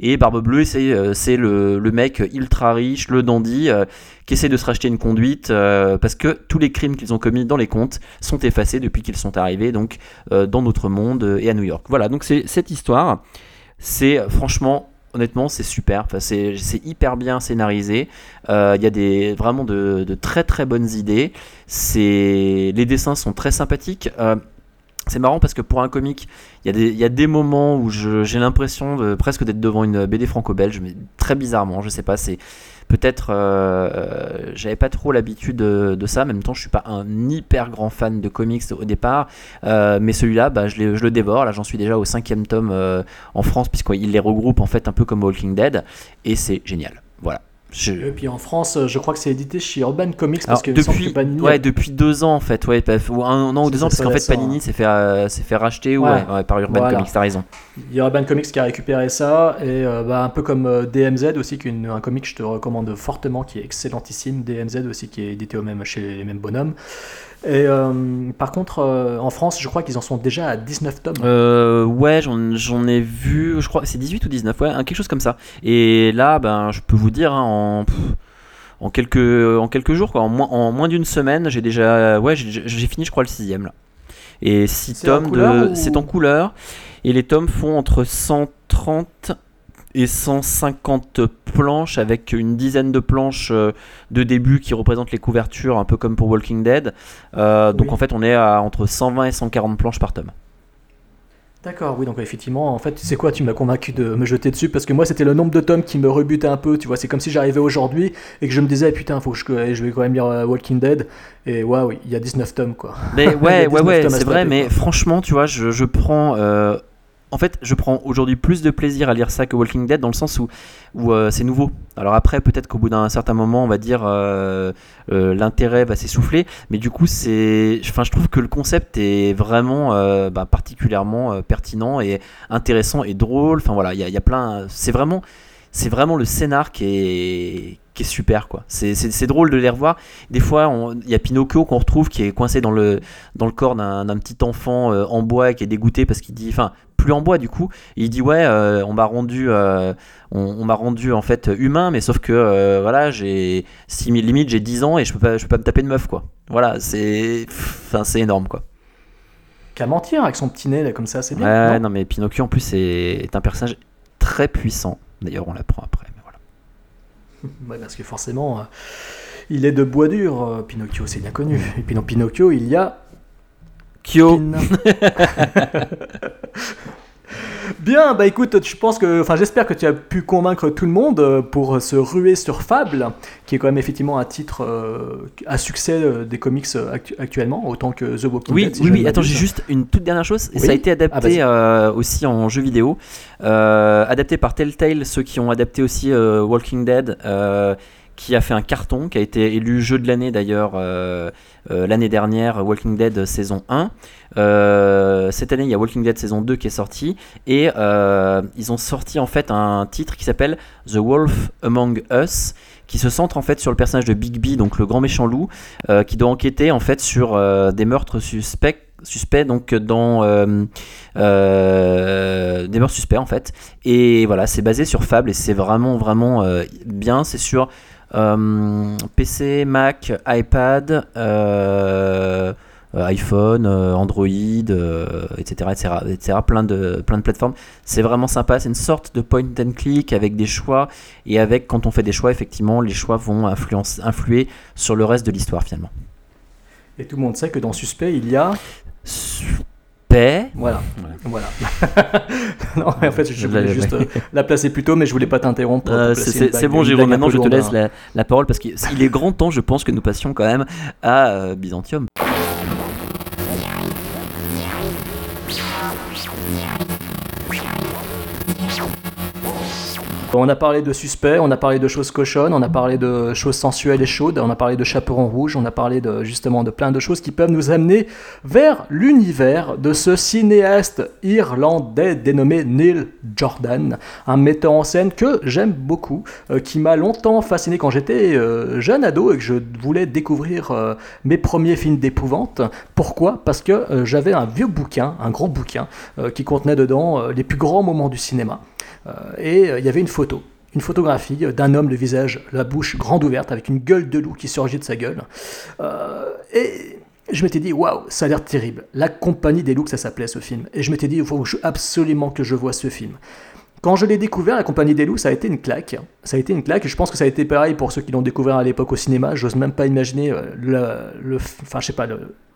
et Barbe Bleue, c'est le, le, mec ultra riche, le dandy, qui essaie de se racheter une conduite parce que tous les crimes qu'ils ont commis dans les comptes sont effacés depuis qu'ils sont arrivés donc dans notre monde et à New York. Voilà, donc c'est cette histoire. C'est franchement honnêtement, c'est super. C'est hyper bien scénarisé. Euh, il y a des, vraiment de, très très bonnes idées. Les dessins sont très sympathiques. Euh, c'est marrant parce que pour un comic, il y, a des moments où j'ai l'impression presque d'être devant une BD franco-belge, mais très bizarrement, je sais pas, peut-être euh, j'avais pas trop l'habitude de, ça. En même temps, je suis pas un hyper grand fan de comics au départ, euh, mais celui-là, bah, je, le dévore. Là, j'en suis déjà au cinquième tome euh, en France, puisqu'il les regroupe en fait un peu comme Walking Dead, et c'est génial. Voilà. Et puis en France, je crois que c'est édité chez Urban Comics parce que depuis, Panini ouais, depuis deux ans en fait, ouais, ou un an ou deux ans, parce qu'en fait Panini s'est fait, euh, fait racheter ouais. par Urban Comics, t'as raison. Il y a Urban Comics qui a récupéré ça, et euh, bah, un peu comme euh, DMZ aussi, qui est un comic que je te recommande fortement, qui est excellentissime. DMZ aussi, qui est édité au même, chez les mêmes bonhommes. Et euh, par contre, euh, en France, je crois qu'ils en sont déjà à 19 tomes. Euh, ouais, j'en ai vu, je crois, c'est 18 ou 19, ouais, quelque chose comme ça. Et là, ben, je peux vous dire, hein, en, en, quelques, en quelques jours, quoi, en, moins, en moins d'une semaine, j'ai déjà, ouais, j'ai fini, je crois, le sixième là. Et 6 tomes de, c'est en couleur. Et les tomes font entre 130 et 150 planches avec une dizaine de planches euh, de début qui représentent les couvertures, un peu comme pour Walking Dead. Euh, donc en fait, on est à entre 120 et 140 planches par tome. D'accord, oui, donc effectivement, en fait, c'est quoi, tu m'as convaincu de me jeter dessus? Parce que moi, c'était le nombre de tomes qui me rebutait un peu, tu vois. C'est comme si j'arrivais aujourd'hui et que je me disais, putain, faut que je, je vais quand même lire euh, Walking Dead. Et waouh, il y a 19 tomes, quoi. Mais (laughs) ouais, ouais, ouais, c'est vrai, mais franchement, tu vois, je, je prends en fait, je prends aujourd'hui plus de plaisir à lire ça que Walking Dead dans le sens où, euh, c'est nouveau. Alors après, peut-être qu'au bout d'un certain moment, on va dire euh, euh, l'intérêt va s'essouffler, mais du coup, c'est, enfin, je trouve que le concept est vraiment bah, particulièrement pertinent et intéressant et drôle. Enfin voilà, il y, a plein. C'est vraiment, c'est vraiment le scénar qui est super quoi. C'est drôle de les revoir. Des fois, il y a Pinocchio qu'on retrouve qui est coincé dans le, dans le corps d'un petit enfant en bois qui est dégoûté parce qu'il dit, plus en bois du coup. il dit ouais, euh, on m'a rendu, euh, on, m'a rendu en fait humain, mais sauf que euh, voilà, j'ai 6000 limites, j'ai 10 ans et je peux pas, je peux pas me taper de meuf quoi. Voilà, c'est, enfin c'est énorme quoi. Qu'à mentir avec son petit nez là comme ça, c'est bien. Ouais, non, mais Pinocchio en plus est, un personnage très puissant. D'ailleurs, on l'apprend après, mais voilà. (laughs) ouais, parce que forcément, il est de bois dur. Pinocchio, c'est bien connu. Et puis dans Pinocchio, il y a Kyo. (laughs) Bien, bah écoute, je pense que, enfin j'espère que tu as pu convaincre tout le monde euh, pour se ruer sur Fable, qui est quand même effectivement un titre euh, à succès euh, des comics actuellement, autant que The Walking oui, Dead. oui, oui, attends, j'ai juste une toute dernière chose. Ça a été adapté ah, aussi en jeu vidéo, adapté par Telltale, ceux qui ont adapté aussi Walking Dead qui a fait un carton, qui a été élu jeu de l'année d'ailleurs euh, euh, l'année dernière, Walking Dead saison 1. Euh, cette année, il y a Walking Dead saison 2 qui est sorti, et ils ont sorti en fait un titre qui s'appelle The Wolf Among Us, qui se centre en fait sur le personnage de Bigby, donc le grand méchant loup, qui doit enquêter en fait sur des meurtres suspects suspect donc dans des meurtres suspects en fait. Et voilà c'est basé sur Fable et c'est vraiment vraiment bien. C'est sur PC, Mac, iPad, euh, iPhone, euh, Android, etc., etc., etc., plein de, plein de plateformes. C'est vraiment sympa. C'est une sorte de point and click avec des choix et avec, quand on fait des choix, effectivement, les choix vont influer sur le reste de l'histoire finalement. Et tout le monde sait que dans Suspect, il y a. Voilà. voilà. (laughs) non, en fait, je voulais juste euh, la placer plus tôt, mais je voulais pas t'interrompre. Euh, c'est bon, Jérôme. Maintenant, je te laisse la, la, parole parce qu'il est grand temps, je pense, que nous passions quand même à euh, Byzantium. On a parlé de suspects, on a parlé de choses cochonnes, on a parlé de choses sensuelles et chaudes, on a parlé de chaperon rouge, on a parlé de, justement de plein de choses qui peuvent nous amener vers l'univers de ce cinéaste irlandais dénommé Neil Jordan, un metteur en scène que j'aime beaucoup, euh, qui m'a longtemps fasciné quand j'étais euh, jeune ado et que je voulais découvrir euh, mes premiers films d'épouvante. Pourquoi? Parce que j'avais un vieux bouquin, un grand bouquin, qui contenait dedans les plus grands moments du cinéma. Euh, et euh, il y avait une photo une photographie d'un homme, le visage, la bouche grande ouverte, avec une gueule de loup qui surgit de sa gueule. Euh, et je m'étais dit, waouh, ça a l'air terrible. La compagnie des loups, ça s'appelait ce film. Et je m'étais dit, il faut absolument que je vois ce film. Quand je l'ai découvert, La Compagnie des Loups, ça a été une claque. Ça a été une claque, je pense que ça a été pareil pour ceux qui l'ont découvert à l'époque au cinéma. J'ose même pas imaginer le, le, enfin, je sais pas,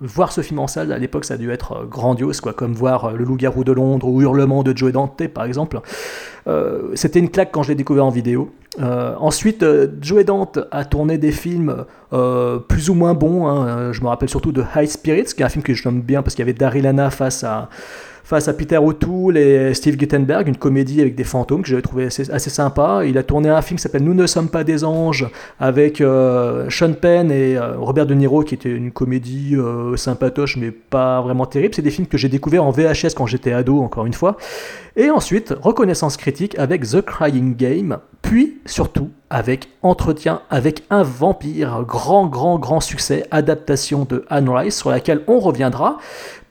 voir ce film en salle à l'époque, ça a dû être euh, grandiose, quoi, comme voir euh, Le Loup-garou de Londres ou Hurlement de Joe Dante, par exemple. Euh, c'était une claque quand je l'ai découvert en vidéo. ensuite, Joe Dante a tourné des films plus ou moins bons. Hein. Je me rappelle surtout de High Spirits, qui est un film que j'aime bien parce qu'il y avait Daryl Hannah face à face à Peter O'Toole et Steve Guttenberg, une comédie avec des fantômes que j'avais trouvé assez, sympa. Il a tourné un film qui s'appelle Nous ne sommes pas des anges avec euh, Sean Penn et euh, Robert De Niro qui était une comédie euh, sympatoche mais pas vraiment terrible. C'est des films que j'ai découverts en VHS quand j'étais ado, encore une fois. Et ensuite, reconnaissance critique avec The Crying Game, puis surtout avec Entretien avec un vampire, grand, grand, grand succès, adaptation de Anne Rice sur laquelle on reviendra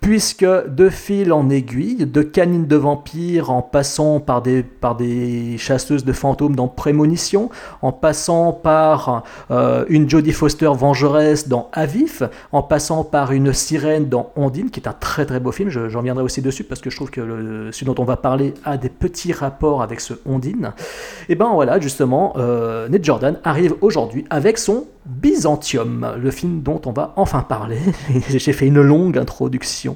puisque de fil en aiguille, de canines de vampires en passant par des, chasseuses de fantômes dans Prémonition, en passant par euh, une Jodie Foster vengeresse dans Avif, en passant par une sirène dans Ondine, qui est un très très beau film, j'en reviendrai aussi dessus parce que je trouve que le, ce dont on va parler a des petits rapports avec ce Ondine. Et ben voilà, justement, euh, Ned Jordan arrive aujourd'hui avec son Byzantium, le film dont on va enfin parler. (laughs) J'ai fait une longue introduction,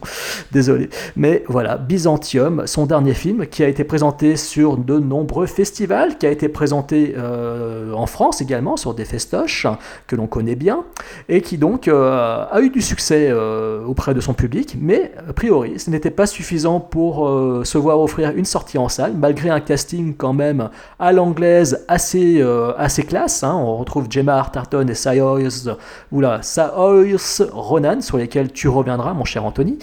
désolé. Mais voilà, Byzantium, son dernier film, qui a été présenté sur de nombreux festivals, qui a été présenté euh, en France également, sur des festoches que l'on connaît bien, et qui donc euh, a eu du succès euh, auprès de son public, mais a priori, ce n'était pas suffisant pour se voir offrir une sortie en salle, malgré un casting quand même à l'anglaise assez, assez classe. Hein. On retrouve Gemma Arterton et Saoirse, oula, Saoirse Ronan, sur lesquels tu reviendras, mon cher Anthony.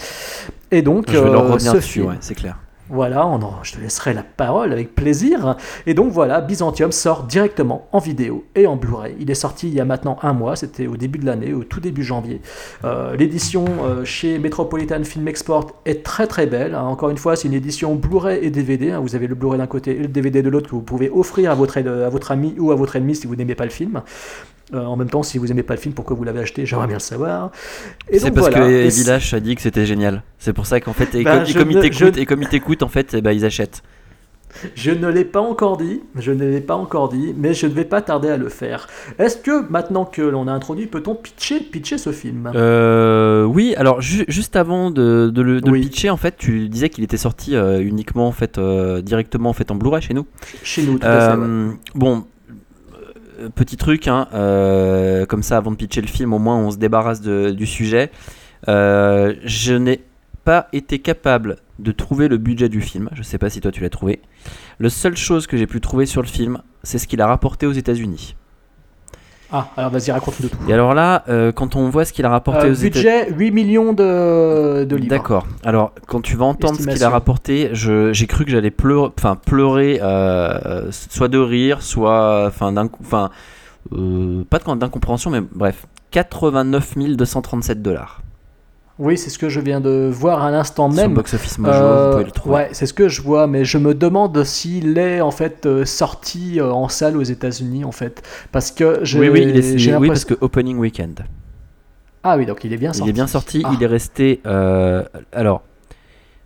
Et donc, je vais leur revenir dessus, ouais, c'est clair. Voilà, je te laisserai la parole avec plaisir. Et donc voilà, Byzantium sort directement en vidéo et en Blu-ray. Il est sorti il y a maintenant un mois, c'était au début de l'année, au tout début janvier. Euh, l'édition euh, chez Metropolitan Film Export est très très belle. Hein. Encore une fois, c'est une édition Blu-ray et DVD. Hein. Vous avez le Blu-ray d'un côté et le DVD de l'autre que vous pouvez offrir à votre, à votre ami ou à votre ennemi si vous n'aimez pas le film. Euh, en même temps, si vous aimez pas le film, pourquoi vous l'avez acheté J'aimerais bien le savoir. C'est parce que Village a dit que c'était génial. C'est pour ça qu'en fait, et, bah, comme, et comme ils t'écoutent, en fait, eh ben, ils achètent. Je ne l'ai pas encore dit, je ne l'ai pas encore dit, mais je ne vais pas tarder à le faire. Est-ce que maintenant que l'on a introduit, peut-on pitcher, pitcher ce film? Euh, Oui, alors juste avant de, le, pitcher, en fait, tu disais qu'il était sorti euh, uniquement en fait directement en fait en Blu-ray chez nous. Chez nous, tout à fait. Bon, petit truc, hein, euh, comme ça avant de pitcher le film, au moins on se débarrasse du sujet. Euh, je n'ai pas été capable de trouver le budget du film. Je sais pas si toi tu l'as trouvé. La seule chose que j'ai pu trouver sur le film, c'est ce qu'il a rapporté aux États-Unis. Ah, alors vas-y, raconte-nous tout. Et alors là, euh, quand on voit ce qu'il a rapporté euh, aux Budget 8 millions de, de livres. D'accord. Alors, quand tu vas entendre ce qu'il a rapporté, j'ai cru que j'allais pleurer, enfin pleurer, euh, soit de rire, soit, enfin, enfin, pas d'incompréhension, mais bref, 89 237 dollars. Oui, c'est ce que je viens de voir à l'instant même. Box Office vous pouvez le trouver. Ouais, c'est ce que je vois, mais je me demande s'il est en fait euh, sorti euh, en salle aux États-Unis en fait, parce que j'ai. Oui, oui, il est, oui, parce que Opening Weekend. Ah oui, donc il est bien sorti. Il est bien sorti. Il ah. est resté. Euh, alors,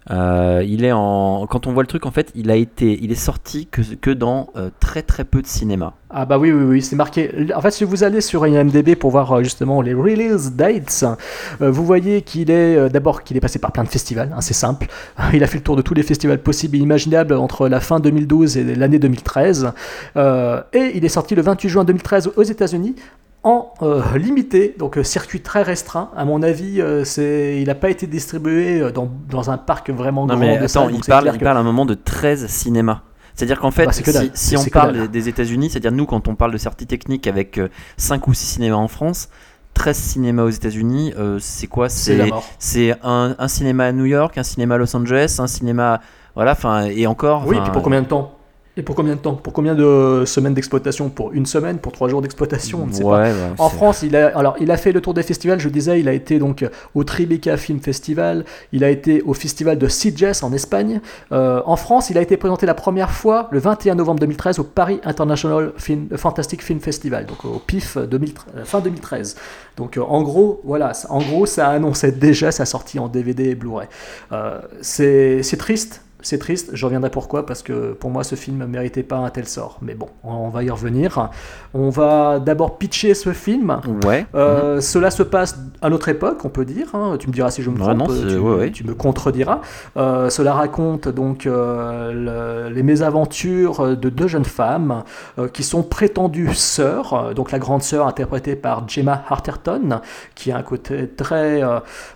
Euh, il est en quand on voit le truc en fait, il a été, il est sorti que, que dans euh, très très peu de cinéma. Ah bah oui oui oui, c'est marqué. En fait, si vous allez sur IMDb pour voir euh, justement les release dates, vous voyez qu'il est d'abord qu'il est passé par plein de festivals, hein, c'est simple. (laughs) Il a fait le tour de tous les festivals possibles et imaginables entre la fin 2012 et l'année 2013. Euh, et il est sorti le 28 juin 2013 aux États-Unis en euh, limité, donc euh, circuit très restreint. À mon avis, euh, c'est, il n'a pas été distribué dans, dans un parc vraiment Non grand. mais de attends, salles, il parle, il que- parle à un moment de 13 cinémas. C'est-à-dire qu'en fait, Bah, si, on parle des, des États-Unis, c'est-à-dire nous quand on parle de sortie technique avec 5 ou 6 cinémas en France, 13 cinémas aux États-Unis, euh, c'est quoi? C'est un, un cinéma à New York, un cinéma à Los Angeles, un cinéma voilà, enfin et encore. Oui, enfin, puis pour combien de temps? Et pour combien de temps? Pour combien de semaines d'exploitation? Pour une semaine? Pour trois jours d'exploitation? On ne sait ouais, pas. ouais, En c'est- France, il a, alors, il a fait le tour des festivals, je disais, il a été donc au Tribeca Film Festival, il a été au festival de Sitges en Espagne. Euh, en France, il a été présenté la première fois le 21 novembre 2013 au Paris International Film, Fantastic Film Festival, donc au PIF 2013, euh, fin 2013. Donc euh, en gros, voilà, ça- en gros, ça annonçait déjà sa sortie en DVD et Blu-ray. Euh, c'est triste. C'est triste, je reviendrai pourquoi, parce que pour moi ce film ne méritait pas un tel sort. Mais bon, on va y revenir. On va d'abord pitcher ce film. Ouais. Euh, Cela se passe à notre époque, on peut dire. hein. Tu me diras si je me trompe. non, tu, ouais, ouais. tu me contrediras. Euh, cela raconte donc euh, le- les mésaventures de deux jeunes femmes qui sont prétendues sœurs. Donc la grande sœur interprétée par Gemma Arterton, qui a un côté très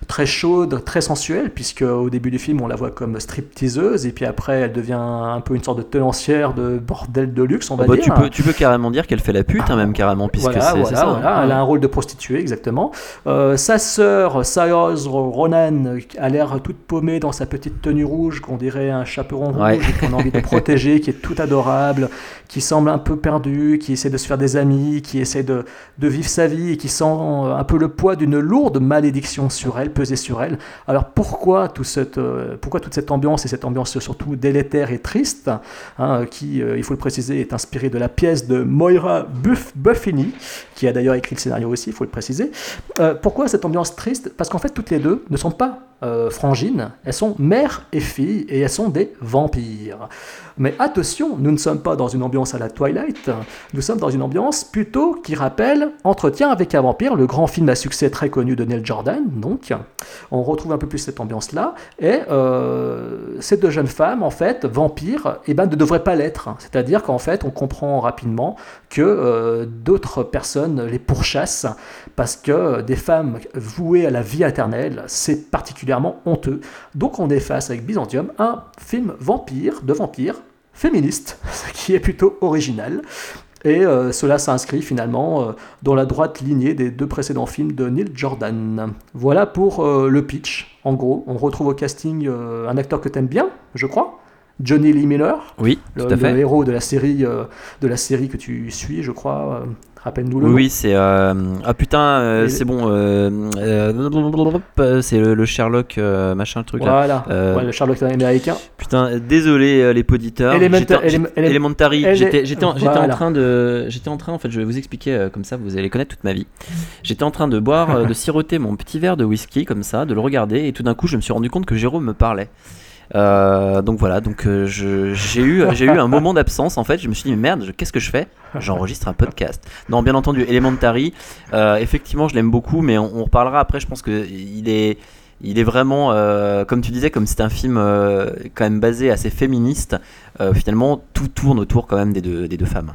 très chaude, très sensuel, puisque au début du film on la voit comme stripteaseuse et puis après elle devient un peu une sorte de tenancière de bordel de luxe, on va bah, dire. tu, peux, tu peux carrément dire qu'elle fait la pute, hein, même carrément, puisque Voilà, c'est voilà, ça. voilà. hein. Elle a un rôle de prostituée, exactement. Euh, sa sœur, Saoz Ronan, a l'air toute paumée dans sa petite tenue rouge, qu'on dirait un chaperon rouge, Ouais. et qu'on a envie de protéger, qui est tout adorable, qui semble un peu perdu, qui essaie de se faire des amis, qui essaie de, de vivre sa vie et qui sent euh, un peu le poids d'une lourde malédiction sur elle, pesée sur elle. Alors pourquoi, tout cette, euh, pourquoi toute cette ambiance, et cette ambiance surtout délétère et triste, hein, qui, euh, il faut le préciser, est inspirée de la pièce de Moira Buff- Buffini, qui a d'ailleurs écrit le scénario aussi, il faut le préciser. Euh, pourquoi cette ambiance triste? Parce qu'en fait, toutes les deux ne sont pas euh, frangines, elles sont mère et fille, et elles sont des vampires. Mais attention, nous ne sommes pas dans une ambiance à la Twilight, nous sommes dans une ambiance plutôt qui rappelle Entretien avec un vampire, le grand film à succès très connu de Neil Jordan, donc on retrouve un peu plus cette ambiance-là, et euh, ces deux jeunes femmes, en fait, vampires, eh ben, ne devraient pas l'être. C'est-à-dire qu'en fait, on comprend rapidement que euh, d'autres personnes les pourchassent parce que des femmes vouées à la vie éternelle, c'est particulièrement honteux. Donc on est face avec Byzantium un film vampire, de vampire, féministe, ce (laughs) qui est plutôt original. Et euh, cela s'inscrit finalement euh, dans la droite lignée des deux précédents films de Neil Jordan. Voilà pour le pitch. En gros, on retrouve au casting un acteur que t'aimes bien, je crois, Johnny Lee Miller, Oui, le, tout à fait. le héros de la série euh, de la série que tu suis, je crois. euh, Rappelle-nous le Oui, c'est. euh, Ah putain, c'est bon. c'est le, le Sherlock, machin, le truc là. Voilà, Euh, Ouais, le Sherlock américain. Putain, désolé les poditeurs. Élémenta- Elementary. J'étais j'étais en, train de. J'étais en train, en fait, je vais vous expliquer comme ça, vous allez connaître toute ma vie. J'étais en train de boire, de (laughs) siroter mon petit verre de whisky comme ça, de le regarder, et tout d'un coup, je me suis rendu compte que Jérôme me parlait. Euh, donc voilà, donc euh, j'ai eu, j'ai eu un moment d'absence en fait. Je me suis dit mais merde, qu'est-ce que je fais? J'enregistre un podcast. Non, bien entendu, Elementary. euh, effectivement, je l'aime beaucoup, mais on, on reparlera après. Je pense que il est, il est vraiment, comme tu disais, comme c'est un film quand même basé assez féministe. finalement, tout tourne autour quand même des deux, des deux femmes.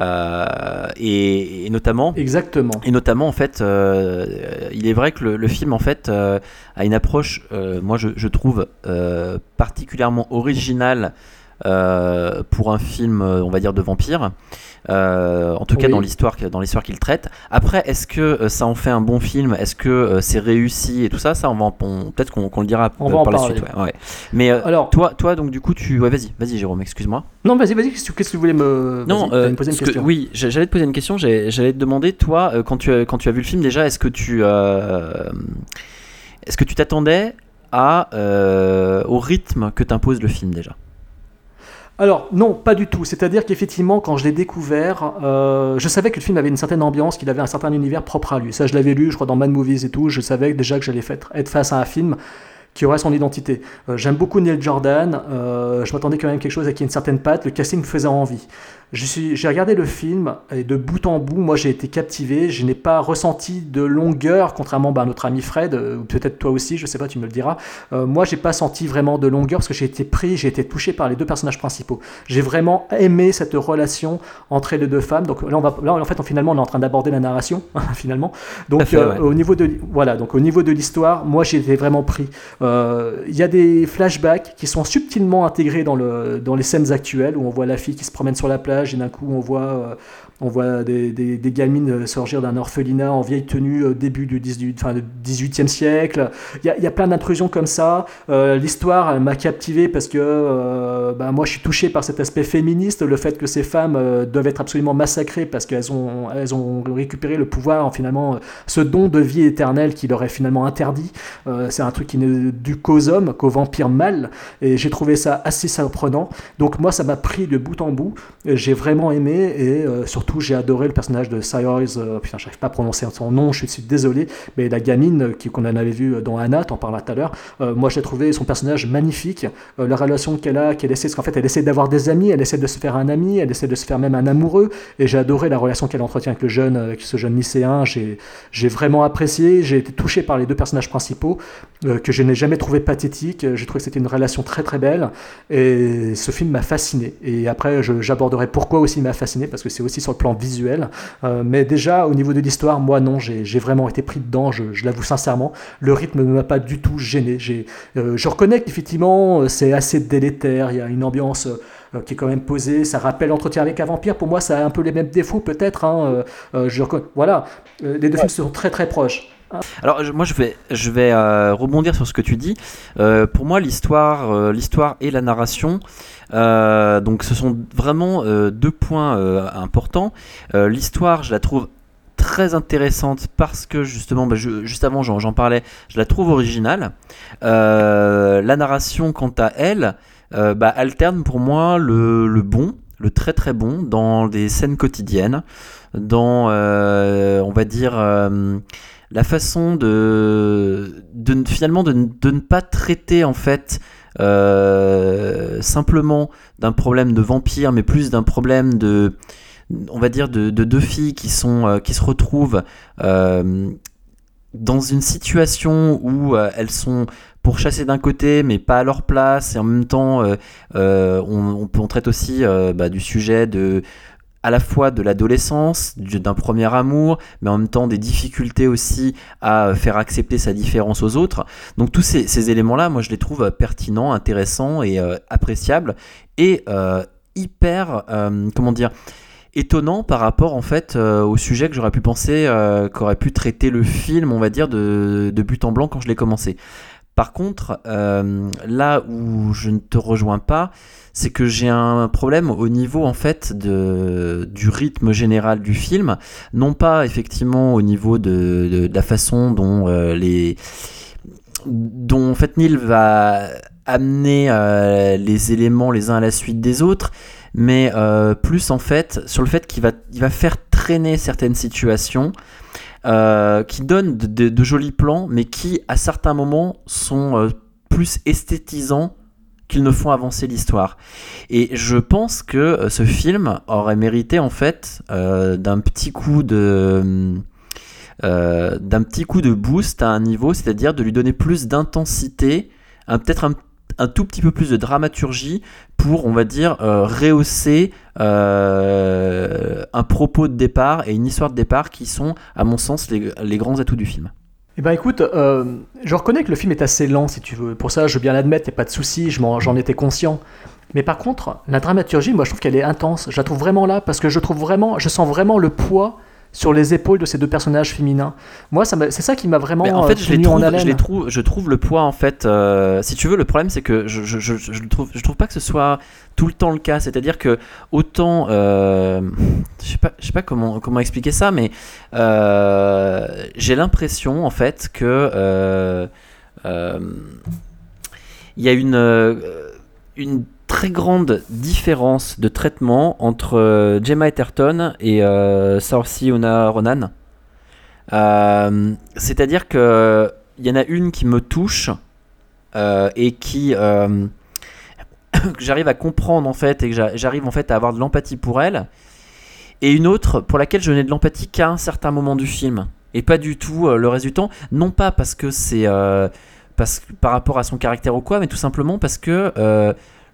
Euh, et, et notamment, Exactement. et notamment, en fait, euh, il est vrai que le, le film, en fait, euh, a une approche, moi, je, je trouve, particulièrement originale pour un film, on va dire, de vampire. Euh, en tout cas, dans l'histoire, dans l'histoire qu'il traite. Après, est-ce que euh, ça en fait un bon film? Est-ce que euh, c'est réussi et tout ça? Ça, on va, peut-être qu'on le dira On par la parler. suite. ouais, ouais. Mais Alors, toi, toi, donc du coup, tu, ouais, vas-y, vas-y, Jérôme, excuse-moi. non, vas-y, vas-y, qu'est-ce que tu voulais me. Non, me poser une que- oui, j'a- j'allais te poser une question. J'allais te demander, toi, quand tu as, quand tu as vu le film déjà, est-ce que tu est-ce que tu t'attendais à euh, au rythme que t'impose le film déjà? Alors, non, pas du tout. C'est-à-dire qu'effectivement, quand je l'ai découvert, euh, je savais que le film avait une certaine ambiance, qu'il avait un certain univers propre à lui. Ça, je l'avais lu, je crois, dans Mad Movies et tout. Je savais déjà que j'allais être face à un film qui aurait son identité. J'aime beaucoup Neil Jordan, je m'attendais quand même quelque chose avec une certaine patte, le casting me faisait envie. J'ai regardé le film et de bout en bout, moi j'ai été captivé. Je n'ai pas ressenti de longueur, contrairement bah, à notre ami Fred, euh, ou peut-être toi aussi, je sais pas, tu me le diras. Euh, moi j'ai pas senti vraiment de longueur parce que j'ai été pris, j'ai été touché par les deux personnages principaux. J'ai vraiment aimé cette relation entre les deux femmes. Donc là, on va, là en fait, finalement, on est en train d'aborder la narration, (laughs) finalement. Donc euh, au niveau de voilà, donc au niveau de l'histoire, moi j'ai été vraiment pris. Il y a des flashbacks qui sont subtilement intégrés dans, le, dans les scènes actuelles où on voit la fille qui se promène sur la plage et d'un coup on voit euh, on voit des, des, gamines sortir d'un orphelinat en vieille tenue au début du 18, enfin, 18e siècle. Il y a, y a plein d'intrusions comme ça. Euh, l'histoire m'a captivé parce que euh, bah, moi je suis touché par cet aspect féministe, le fait que ces femmes euh, doivent être absolument massacrées parce qu'elles ont, elles ont récupéré le pouvoir, en, finalement, ce don de vie éternelle qui leur est finalement interdit. C'est un truc qui n'est dû qu'aux hommes, qu'aux vampires mâles. Et j'ai trouvé ça assez surprenant. Donc moi ça m'a pris de bout en bout. J'ai vraiment aimé et surtout j'ai adoré le personnage de Cyrus, euh, putain, j'arrive pas à prononcer son nom, je suis désolé, mais la gamine qu'on en avait vu dans Anna, t'en parlais tout à l'heure, euh, moi j'ai trouvé son personnage magnifique, euh, la relation qu'elle a, qu'elle essaie, parce qu'en fait elle essaie d'avoir des amis, elle essaie de se faire un ami, elle essaie de se faire même un amoureux, et j'ai adoré la relation qu'elle entretient avec le jeune, avec ce jeune lycéen, j'ai vraiment apprécié, j'ai été touché par les deux personnages principaux, que je n'ai jamais trouvé pathétiques, j'ai trouvé que c'était une relation très très belle, et ce film m'a fasciné, et après j'aborderai pourquoi aussi il m'a fasciné, parce que c'est aussi sur le plan visuel. Euh, mais déjà, au niveau de l'histoire, moi, non, j'ai vraiment été pris dedans, je, l'avoue sincèrement. Le rythme ne m'a pas du tout gêné. Euh, je reconnais qu'effectivement, c'est assez délétère, il y a une ambiance euh, qui est quand même posée. Ça rappelle Entretien avec un vampire. Pour moi, ça a un peu les mêmes défauts, peut-être. Hein. je voilà, les deux films sont très très proches. Alors moi je vais, je vais rebondir sur ce que tu dis. pour moi l'histoire, l'histoire et la narration euh, donc ce sont vraiment euh, deux points euh, importants. L'histoire, je la trouve très intéressante parce que justement, bah, juste avant j'en parlais, je la trouve originale. la narration, quant à elle, bah, alterne pour moi le, bon, le très très bon dans des scènes quotidiennes, dans, on va dire, la façon de, finalement de, ne pas traiter en fait euh, simplement d'un problème de vampire, mais plus d'un problème de, on va dire, de, deux filles qui, sont, euh, qui se retrouvent euh, dans une situation où elles sont pourchassées d'un côté, mais pas à leur place, et en même temps, on, on, traite aussi bah, du sujet de à la fois de l'adolescence, d'un premier amour, mais en même temps des difficultés aussi à faire accepter sa différence aux autres. Donc tous ces, éléments-là, moi je les trouve pertinents, intéressants et euh, appréciables et euh, hyper, euh, comment dire, étonnants par rapport en fait au sujet que j'aurais pu penser qu'aurait pu traiter le film, on va dire, de, de but en blanc quand je l'ai commencé. Par contre, là où je ne te rejoins pas, c'est que j'ai un problème au niveau en fait de, du rythme général du film, non pas effectivement au niveau de, la façon dont euh, les dont en fait Neil va amener euh, les éléments les uns à la suite des autres, mais euh, plus en fait sur le fait qu'il va, il va faire traîner certaines situations. Qui donnent de, jolis plans, mais qui à certains moments sont plus esthétisants qu'ils ne font avancer l'histoire. Et je pense que euh, ce film aurait mérité en fait euh, d'un petit coup de euh, d'un petit coup de boost à un niveau, c'est-à-dire de lui donner plus d'intensité, peut-être un, tout petit peu plus de dramaturgie pour, on va dire, rehausser un propos de départ et une histoire de départ qui sont, à mon sens, les grands atouts du film. Eh ben écoute, euh, je reconnais que le film est assez lent si tu veux. Pour ça, je veux bien l'admettre, il n'y a pas de souci, j'en étais conscient. Mais par contre, la dramaturgie, moi je trouve qu'elle est intense. Je la trouve vraiment là parce que je trouve vraiment, je sens vraiment le poids sur les épaules de ces deux personnages féminins. Moi, c'est ça qui m'a vraiment en fait, je les trouve, je les trouve, je trouve le poids en fait. Euh, si tu veux, le problème c'est que je, je, je, je, trouve, je trouve pas que ce soit tout le temps le cas. C'est-à-dire que autant, euh, je sais pas, je sais pas comment comment expliquer ça, mais euh, j'ai l'impression en fait que il y a une une très grande différence de traitement entre euh, Gemma Etterton et euh, Saoirse Ronan. Euh, c'est-à-dire que il y en a une qui me touche et qui que (coughs) j'arrive à comprendre en fait et que j'arrive en fait à avoir de l'empathie pour elle et une autre pour laquelle je n'ai de l'empathie qu'à un certain moment du film et pas du tout le temps non pas parce que c'est parce par rapport à son caractère ou quoi mais tout simplement parce que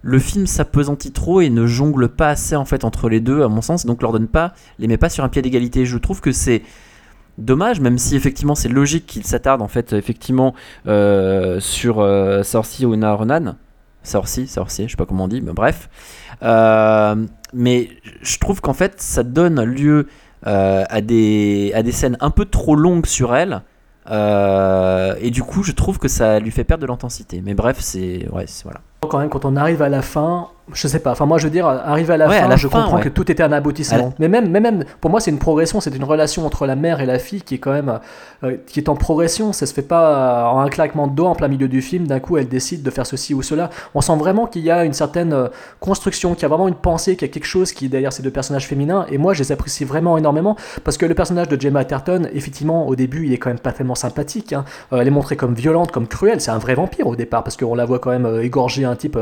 le film s'apesantit trop et ne jongle pas assez en fait entre les deux à mon sens. Donc leur donne pas les met pas sur un pied d'égalité. Je trouve que c'est dommage même si effectivement c'est logique qu'il s'attarde en fait effectivement euh, sur euh, Sorci ou Renan Sorci Sorci je sais pas comment on dit mais bref. Euh, mais je trouve qu'en fait ça donne lieu euh, à, des, à des scènes un peu trop longues sur elle. Et du coup je trouve que ça lui fait perdre de l'intensité. Mais bref c'est ouais voilà quand même, quand on arrive à la fin, je sais pas. Enfin, moi, je veux dire, arriver à la fin, je comprends que tout était un aboutissement. Mais même, mais même, pour moi, c'est une progression. C'est une relation entre la mère et la fille qui est quand même, euh, qui est en progression. Ça se fait pas en un claquement de doigts en plein milieu du film. D'un coup, elle décide de faire ceci ou cela. On sent vraiment qu'il y a une certaine euh, construction, qu'il y a vraiment une pensée, qu'il y a quelque chose qui derrière ces deux personnages féminins. Et moi, je les apprécie vraiment énormément parce que le personnage de Gemma Atherton, effectivement, au début, il est quand même pas tellement sympathique. Hein. Euh, elle est montrée comme violente, comme cruelle. C'est un vrai vampire au départ parce qu'on la voit quand même égorger un type,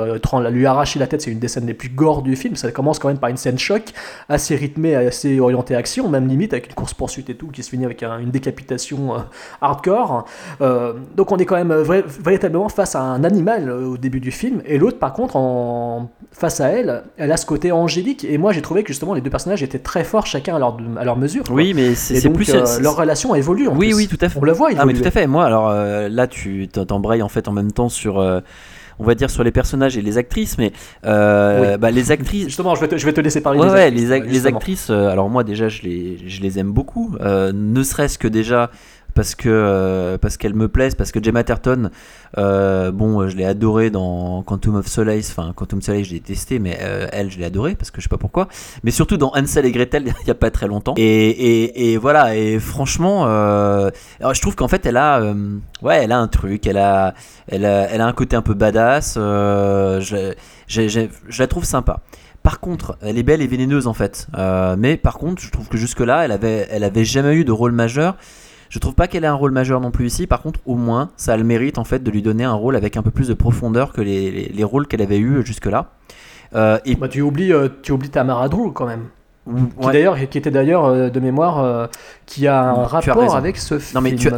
lui arracher la tête. C'est une des scènes les plus gore du film. Ça commence quand même par une scène choc, assez rythmée, assez orientée action, même limite avec une course-poursuite et tout, qui se finit avec une décapitation euh, hardcore. Euh, donc on est quand même véritablement face à un animal euh, au début du film, et l'autre, par contre, en... face à elle, elle a ce côté angélique, et moi j'ai trouvé que justement les deux personnages étaient très forts, chacun à leur, à leur mesure. Oui, mais c'est plus. leur relation évolue. En oui, plus. oui, tout à fait. On le voit évoluer. Ah, mais tout à fait. Moi, alors là, tu t'embrayes en fait en même temps sur on va dire sur les personnages et les actrices, mais euh, bah, les actrices. Justement, je vais te, je vais te laisser parler. des actrices, les, les, actrices. Euh, alors moi déjà, je les, je les aime beaucoup. Euh, ne serait-ce que déjà parce que euh, parce qu'elle me plaise parce que Gemma Terton euh, bon je l'ai adoré dans Quantum of Solace enfin Quantum of Solace je l'ai testé mais euh, elle je l'ai adoré parce que je sais pas pourquoi mais surtout dans Hansel et Gretel (laughs) il y a pas très longtemps et, et, voilà et franchement je trouve qu'en fait elle a ouais elle a un truc elle a elle elle a un côté un peu badass je, je la trouve sympa par contre, elle est belle et vénéneuse en fait. mais par contre, je trouve que jusque-là, elle avait, elle avait jamais eu de rôle majeur. Je trouve pas qu'elle ait un rôle majeur non plus ici. Par contre, au moins, ça a le mérite en fait de lui donner un rôle avec un peu plus de profondeur que les, les, rôles qu'elle avait eu jusque-là. Euh, et... Bah, tu oublies, euh, tu oublies Tamara Drew quand même. Qui, d'ailleurs, qui était d'ailleurs euh, de mémoire, euh, qui a un rapport avec ce film. Non, mais tu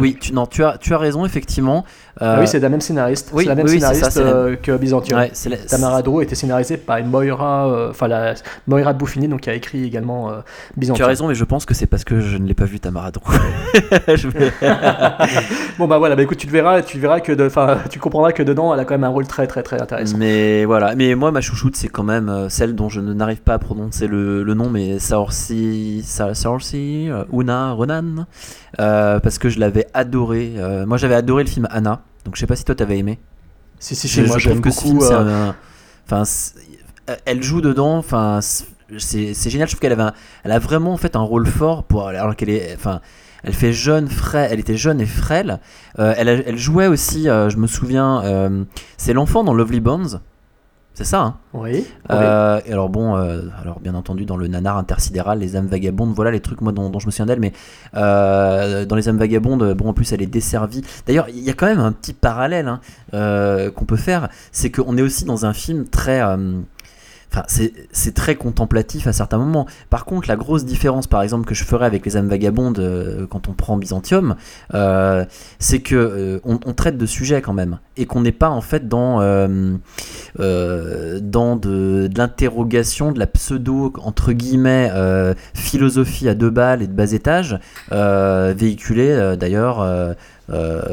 oui, tu, non, tu as, tu as raison, effectivement. Euh, ah oui, c'est la même scénariste. c'est la même scénariste que Byzantium. Tamara Drew était scénarisée par Moira, enfin la Moira Bouffini, donc qui a écrit également Byzantium. Tu as raison, mais je pense que c'est parce que je ne l'ai pas vu Tamara Drew. (laughs) (laughs) bon bah voilà, bah écoute, tu verras, tu verras que, enfin, tu comprendras que dedans, elle a quand même un rôle très très très intéressant. Mais voilà, mais moi ma chouchoute, c'est quand même celle dont je n'arrive pas à prononcer le le, nom, mais Saorsi, Saorsi euh, Una Ronan, euh, parce que je l'avais adoré. Euh, moi, j'avais adoré le film Anna, donc je sais pas si toi t'avais aimé. Si, si, si, moi j'aime beaucoup. Enfin, elle joue dedans, enfin, c'est génial. Je trouve qu'elle avait, elle a vraiment en fait un rôle fort pour, alors qu'elle est, enfin. Elle fait jeune, frêle, elle était jeune et frêle. elle, elle, jouait aussi, je me souviens, c'est l'enfant dans Lovely Bones. C'est ça, hein Oui. Euh, alors bon, euh, alors bien entendu dans le nanar intersidéral, les âmes vagabondes, voilà les trucs moi dont, je me souviens d'elle, mais euh, dans les âmes vagabondes, bon en plus elle est desservie. D'ailleurs, il y a quand même un petit parallèle hein, qu'on peut faire, c'est qu'on est aussi dans un film très C'est très contemplatif à certains moments. Par contre, la grosse différence, par exemple, que je ferais avec les âmes vagabondes euh, quand on prend Byzantium, euh, c'est que euh, on, traite de sujets quand même, et qu'on n'est pas en fait dans de, l'interrogation, de la pseudo entre guillemets philosophie à deux balles et de bas étage, véhiculée d'ailleurs.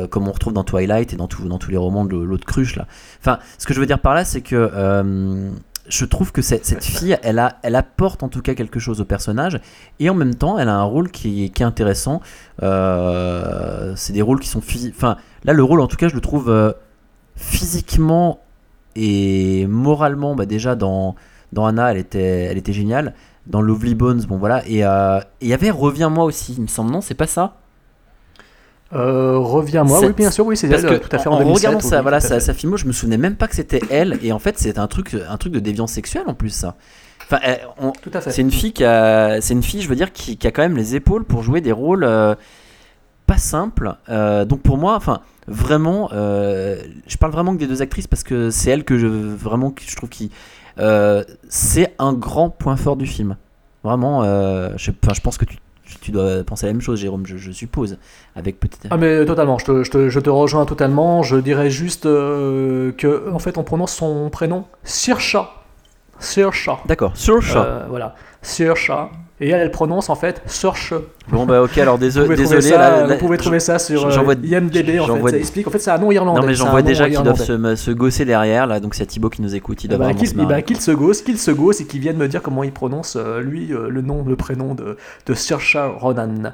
comme on retrouve dans Twilight et dans, tous les romans de l'autre cruche. Enfin, ce que je veux dire par là, c'est que je trouve que cette, cette fille, elle, a, elle apporte en tout cas quelque chose au personnage, et en même temps, elle a un rôle qui, qui est intéressant. Euh, c'est des rôles qui sont Enfin, là, le rôle, en tout cas, je le trouve euh, physiquement et moralement, bah, déjà dans, dans Anna, elle était, elle était géniale. Dans Lovely Bones, bon voilà. Et euh, il y avait Reviens-moi aussi, il me semble, non C'est pas ça? Euh, Reviens-moi, oui, bien sûr, oui, c'est elle, tout à fait en, en regardant ça, voilà, sa, sa filmo, je me souvenais même pas que c'était elle, et en fait, c'est un truc, un truc de déviance sexuelle en plus, ça. Enfin, c'est une fille qui a, c'est une fille, je veux dire, qui, qui, a quand même les épaules pour jouer des rôles euh, pas simples. Euh, donc pour moi, enfin, vraiment, je parle vraiment que des deux actrices parce que c'est elles que je vraiment que je trouve qui, c'est un grand point fort du film. Vraiment, je, enfin, je pense que tu, tu dois penser à la même chose, Jérôme, je, je suppose, avec peut-être. Ah mais totalement, je te, je te, je te rejoins totalement. Je dirais juste euh, que en fait on prononce son prénom Sirsha. Sirsha. D'accord, chat. Euh, voilà, Sirsha. Et elle, elle prononce en fait Surche. Bon bah ok, alors Vous désolé, ça, là, là, vous pouvez trouver ça sur euh, IMDb en fait. vois- Ça explique. En fait, c'est un nom irlandais. Non mais j'en vois déjà qui doivent se, se gosser derrière là, donc c'est Thibaut qui nous écoute, il doit vraiment qu'il marrer. qu'il se gosse, qu'il se gosse et qu'il vienne me dire comment il prononce euh, lui euh, le nom, le prénom de, de Saoirse Ronan.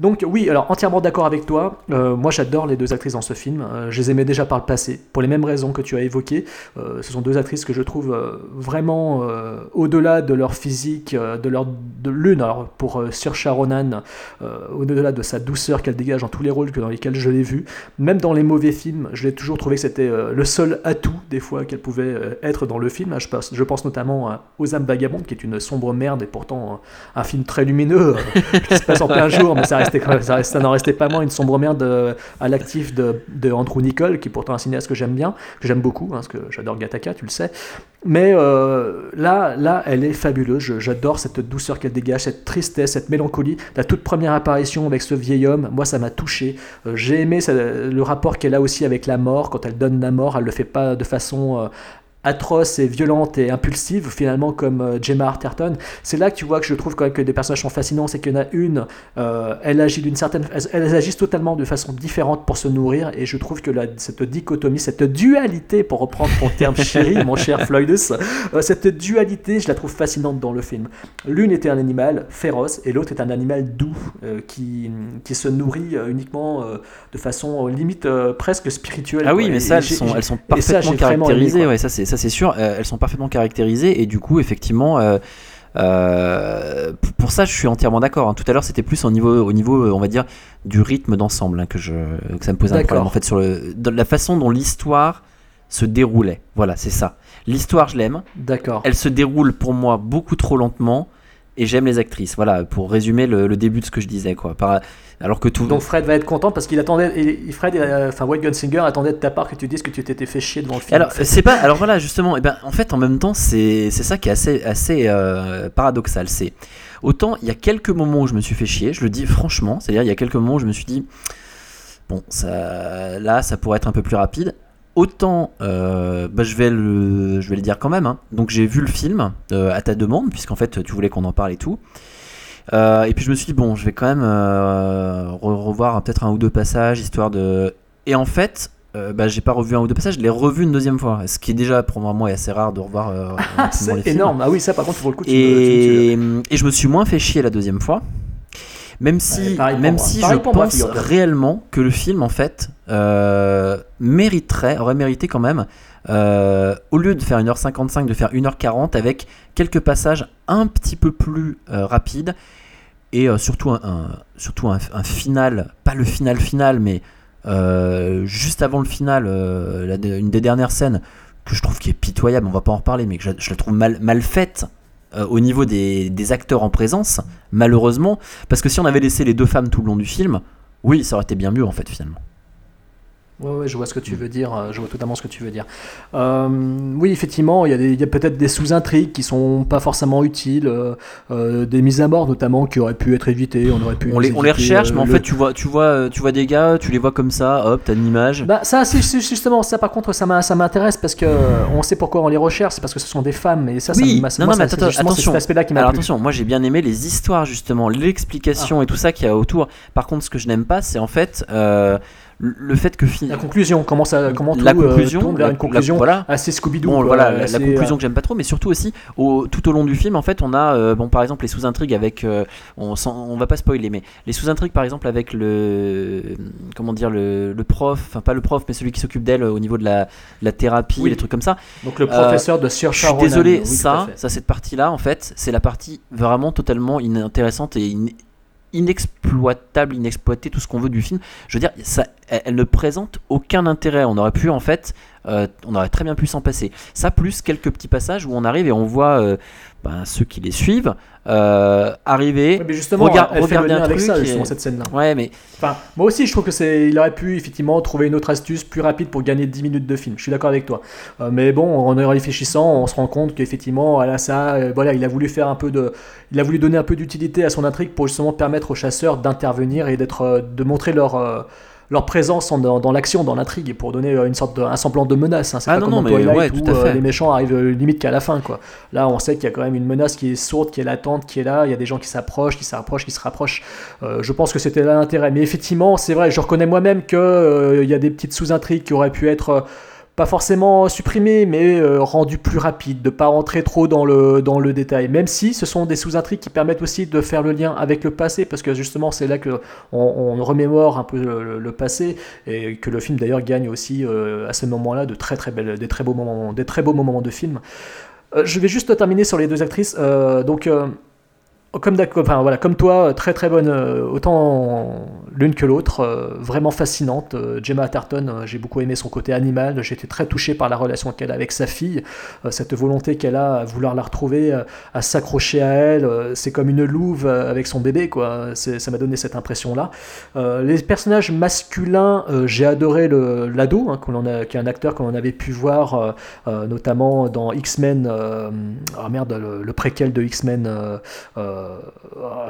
Donc oui, alors entièrement d'accord avec toi. Euh, moi j'adore les deux actrices dans ce film. Euh, je les aimais déjà par le passé, pour les mêmes raisons que tu as évoquées. Euh, ce sont deux actrices que je trouve vraiment au-delà de leur physique, de leur de l'une. Alors pour euh, Saoirse Ronan, euh, au-delà de sa douceur qu'elle dégage dans tous les rôles que dans lesquels je l'ai vue, même dans les mauvais films, je l'ai toujours trouvé que c'était le seul atout des fois qu'elle pouvait être dans le film. Je pense, je pense notamment Aux âmes vagabondes, qui est une sombre merde et pourtant un film très lumineux (laughs) qui se passe en plein jour, mais ça, restait, ça, n'en restait pas moins une sombre merde euh, à l'actif de, de Andrew Nicole, qui est pourtant un cinéaste que j'aime bien, que j'aime beaucoup, hein, parce que j'adore Gattaca, tu le sais. Mais euh, là, là, elle est fabuleuse. J'adore cette douceur qu'elle dégage, cette tristesse, cette mélancolie. La toute première apparition avec ce vieil homme, moi, ça m'a touché. Euh, J'ai aimé ça- le rapport qu'elle a aussi avec la mort. Quand elle donne la mort, elle le fait pas de façon atroce et violente et impulsive, finalement, comme euh, Gemma Arterton. C'est là que tu vois que je trouve quand même que des personnages sont fascinants. C'est qu'il y en a une, euh, elle agit d'une certaine, elles, elles agissent totalement de façon différente pour se nourrir. Et je trouve que la- cette dichotomie, cette dualité, pour reprendre ton terme (laughs) chéri, mon cher Floydus, euh, cette dualité, je la trouve fascinante dans le film. L'une était un animal féroce et l'autre est un animal doux euh, qui, qui se nourrit uniquement de façon limite presque spirituelle. Ah oui, quoi. mais ça, et elles sont, elles sont ça, parfaitement caractérisées. ouais, ça c'est ça c'est sûr. Euh, elles sont parfaitement caractérisées et du coup, effectivement, euh, euh, pour ça, je suis entièrement d'accord. hein. Tout à l'heure, c'était plus au niveau, au niveau, on va dire, du rythme d'ensemble hein, que je, que ça me posait un problème. En fait, sur le, dans la façon dont l'histoire se déroulait. Voilà, c'est ça. L'histoire, je l'aime. D'accord. Elle se déroule pour moi beaucoup trop lentement. Et j'aime les actrices. Voilà, pour résumer le, le début de ce que je disais, quoi. Par- alors que tout. Donc Fred va être content parce qu'il attendait, et Fred, euh, enfin White Gunslinger attendait de ta part que tu dises que tu t'étais fait chier devant le film. Alors fait. c'est pas alors voilà justement et ben en fait en même temps c'est c'est ça qui est assez assez euh, paradoxal c'est autant il y a quelques moments où je me suis fait chier je le dis franchement c'est-à-dire il y a quelques moments où je me suis dit bon ça là ça pourrait être un peu plus rapide autant euh, bah, je vais le je vais le dire quand même hein. donc j'ai vu le film euh, à ta demande puisqu'en fait tu voulais qu'on en parle et tout Euh, et puis je me suis dit bon je vais quand même euh, re- revoir peut-être un ou deux passages histoire de et en fait euh, bah, j'ai pas revu un ou deux passages, je l'ai revu une deuxième fois. Ce qui est déjà pour moi est assez rare de revoir euh, (laughs) c'est énorme. Ah oui, ça par contre, pour le coup, tu me- tu tu Et, et je me suis moins fait chier la deuxième fois. Même si, Ouais, même moi. si Pareil je moi, pense réellement que le film, en fait, euh, mériterait, aurait mérité quand même, euh, au lieu de faire 1h55, de faire 1h40 avec quelques passages un petit peu plus euh, rapides et euh, surtout, un, final, pas le final final, mais juste avant le final, une des dernières scènes que je trouve qui est pitoyable, on va pas en reparler, mais que je, la trouve mal, mal faite au niveau des, des acteurs en présence, malheureusement, parce que si on avait laissé les deux femmes tout le long du film, oui, ça aurait été bien mieux en fait finalement. Ouais, ouais, je vois ce que tu veux dire. euh, Je vois totalement ce que tu veux dire. Euh, oui, effectivement, il y a, peut-être des sous-intrigues qui sont pas forcément utiles, euh, euh, des mises à mort notamment qui auraient pu être évitées. On aurait pu. On les, on les recherche, mais en le- fait tu vois, tu vois, tu vois des gars, tu les vois comme ça, hop, t'as une image. Bah ça, c'est justement ça. Par contre, ça ça m'intéresse parce que on sait pourquoi on les recherche. C'est parce que ce sont des femmes. Et ça, ça Oui, m'a- non, moi, non, mais ça- attention. cet aspect-là qui m'a attention, moi j'ai bien aimé les histoires justement, l'explication Ah. et tout ça qu'il y a autour. Par contre, ce que je n'aime pas, c'est en fait le fait que La conclusion, comment ça, comment tout la euh, conclusion, tourne vers la- une conclusion la- voilà. assez Scooby-Doo. Bon, quoi, voilà, la- assez, la euh, conclusion que j'aime pas trop, mais surtout aussi, au, tout au long du film, en fait, on a, euh, bon, par exemple, les sous-intrigues avec, euh, on, va pas spoiler, mais les sous-intrigues, par exemple, avec le, comment dire, le, le prof, enfin pas le prof, mais celui qui s'occupe d'elle au niveau de la, la thérapie, Oui. les trucs comme ça. Donc le professeur de Sir Je suis désolé, oui, ça, ça, cette partie-là, en fait, c'est la partie vraiment totalement inintéressante et in- inexploitable, inexploitée, tout ce qu'on veut du film. Je veux dire, ça, elle, elle ne présente aucun intérêt. On aurait pu, en fait, euh, on aurait très bien pu s'en passer. Ça, plus quelques petits passages où on arrive et on voit, euh, ben, ceux qui les suivent, euh, arriver, Ouais, mais justement, Regarde- elle fait le regarder lien un avec truc ça, et- justement, cette scène-là. Ouais, mais Enfin, moi aussi, je trouve que c'est, il aurait pu effectivement trouver une autre astuce plus rapide pour gagner 10 minutes de film. Je suis d'accord avec toi. Euh, mais bon, en y réfléchissant, on se rend compte qu'effectivement, voilà, ça, euh, voilà, il a voulu faire un peu de, il a voulu donner un peu d'utilité à son intrigue pour justement permettre aux chasseurs d'intervenir et d'être, euh, de montrer leur leur présence en- dans, l'action, dans l'intrigue, et pour donner euh, une sorte de, un semblant de menace. hein. C'est Ah pas non, comme non, mais Twilight ouais, où tout à euh, fait. les méchants arrivent euh, limite qu'à la fin, quoi. Là, on sait qu'il y a quand même une menace qui est sourde, qui est latente, qui est là. Il y a des gens qui s'approchent, qui s'approchent, qui se rapprochent. Euh, je pense que c'était là l'intérêt. Mais effectivement, c'est vrai, je reconnais moi-même qu'il y a des petites sous-intrigues qui auraient pu être pas forcément supprimées, mais euh, rendues plus rapides, de pas rentrer trop dans le, dans le détail. Même si ce sont des sous-intrigues qui permettent aussi de faire le lien avec le passé, parce que justement, c'est là que on, remémore un peu le, passé et que le film d'ailleurs gagne aussi euh, à ce moment-là de très très belles, des très beaux moments, des très beaux moments de film. Euh, je vais juste terminer sur les deux actrices. Euh, donc comme, enfin, voilà, comme toi, très très bonne, euh, autant l'une que l'autre, euh, vraiment fascinante. Euh, Gemma Atherton, euh, j'ai beaucoup aimé son côté animal, j'ai été très touché par la relation qu'elle a avec sa fille, euh, cette volonté qu'elle a à vouloir la retrouver, euh, à s'accrocher à elle, euh, c'est comme une louve euh, avec son bébé, quoi. Ça m'a donné cette impression-là. Euh, les personnages masculins, euh, j'ai adoré l'ado, hein, qui est un acteur qu'on avait pu voir euh, euh, notamment dans X-Men, euh, ah merde, le, préquel de X-Men, euh, euh, euh,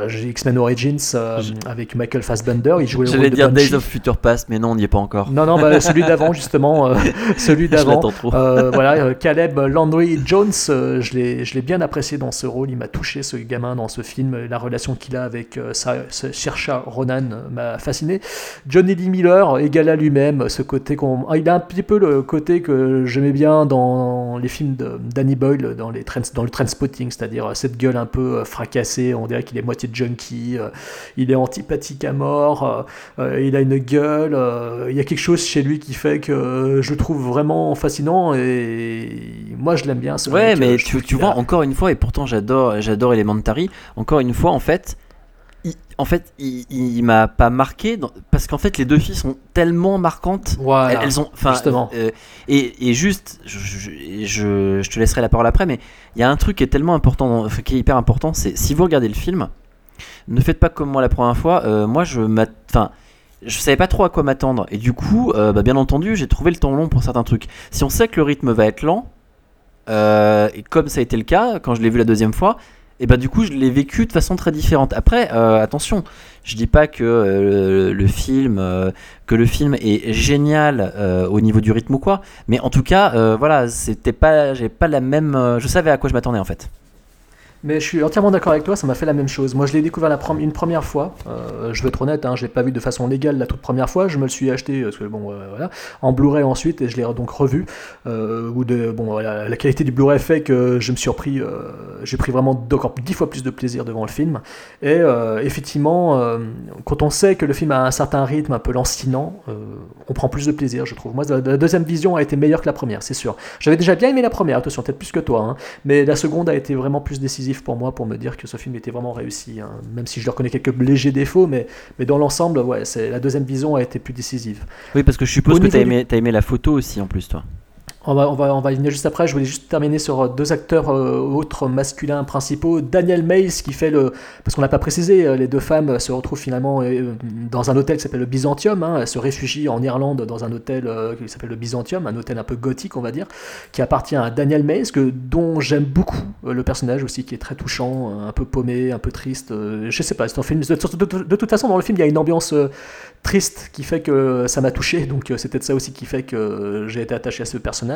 X-Men Origins euh, Je- avec Michael Fassbender, il jouait le rôle j'allais de dire Banshee. Days of Future Past, mais non, on n'y est pas encore. Non, non, bah, (laughs) celui d'avant justement, euh, celui d'avant. Euh, voilà, euh, Caleb Landry Jones, euh, je l'ai je l'ai bien apprécié dans ce rôle. Il m'a touché, ce gamin, dans ce film. La relation qu'il a avec euh, Sa- Sa- Saoirse Ronan euh, m'a fasciné. Johnny Lee Miller, égal à lui-même, ce côté qu'on. ah, il a un petit peu le côté que j'aimais bien dans les films de Danny Boyle, dans, les trends, dans le Trainspotting, c'est-à-dire euh, cette gueule un peu euh, On dirait qu'il est moitié junkie. euh, il est antipathique à mort. euh, euh, il a une gueule. il y a quelque chose chez lui qui fait que je le trouve vraiment fascinant et moi je l'aime bien. ce Ouais, mec, mais tu, vois, a- encore une fois, et pourtant j'adore, j'adore Elementary. Encore une fois, en fait, en fait, il, il- m'a pas marqué dans- parce qu'en fait, les deux filles sont tellement marquantes. Voilà. Elles, elles ont, justement. euh, et, et juste, je, je, je- je te laisserai la parole après, mais il y a un truc qui est tellement important, qui est hyper important, c'est si vous regardez le film, ne faites pas comme moi la première fois. euh, moi, je enfin, je savais pas trop à quoi m'attendre, et du coup, euh, bah, bien entendu, j'ai trouvé le temps long pour certains trucs. Si on sait que le rythme va être lent, et comme ça a été le cas quand je l'ai vu la deuxième fois, et bah du coup je l'ai vécu de façon très différente. Après, euh, attention, je dis pas que euh, le film, euh, le film est génial au niveau du rythme ou quoi, mais en tout cas, voilà, c'était pas, j'ai pas la même, je savais à quoi je m'attendais en fait. Mais je suis entièrement d'accord avec toi, ça m'a fait la même chose. Moi, je l'ai découvert une première fois. Euh, je vais être honnête, hein, je l'ai pas vu de façon légale la toute première fois. Je me le suis acheté parce que, bon, euh, voilà, en Blu-ray ensuite et je l'ai donc revu. Euh, bon, la qualité du Blu-ray fait que je me suis repris, euh, j'ai pris vraiment encore dix fois plus de plaisir devant le film. Et euh, effectivement, euh, quand on sait que le film a un certain rythme un peu lancinant, euh, on prend plus de plaisir, je trouve. Moi, la, la deuxième vision a été meilleure que la première, c'est sûr. J'avais déjà bien aimé la première, attention, peut-être plus que toi, hein, mais la seconde a été vraiment plus décisive pour moi pour me dire que ce film était vraiment réussi. hein. Même si je leur connais quelques légers défauts, mais, mais dans l'ensemble, ouais, c'est la deuxième vision a été plus décisive. Oui, parce que je suppose Au que du- aimé, t'as aimé la photo aussi en plus, toi. On va, y venir juste après. Je voulais juste terminer sur euh, deux acteurs euh, autres masculins principaux. Daniel Mays qui fait le. Parce qu'on n'a pas précisé, euh, les deux femmes se retrouvent finalement dans un hôtel qui s'appelle le Byzantium. hein. Elles se réfugient en Irlande dans un hôtel qui s'appelle le Byzantium, un hôtel un peu gothique, on va dire, qui appartient à Daniel Mays, que, dont j'aime beaucoup le personnage aussi, qui est très touchant, un peu paumé, un peu triste. euh, je sais pas, c'est un film. De, toute façon, dans le film, il y a une ambiance. triste qui fait que ça m'a touché donc c'est peut-être ça aussi qui fait que j'ai été attaché à ce personnage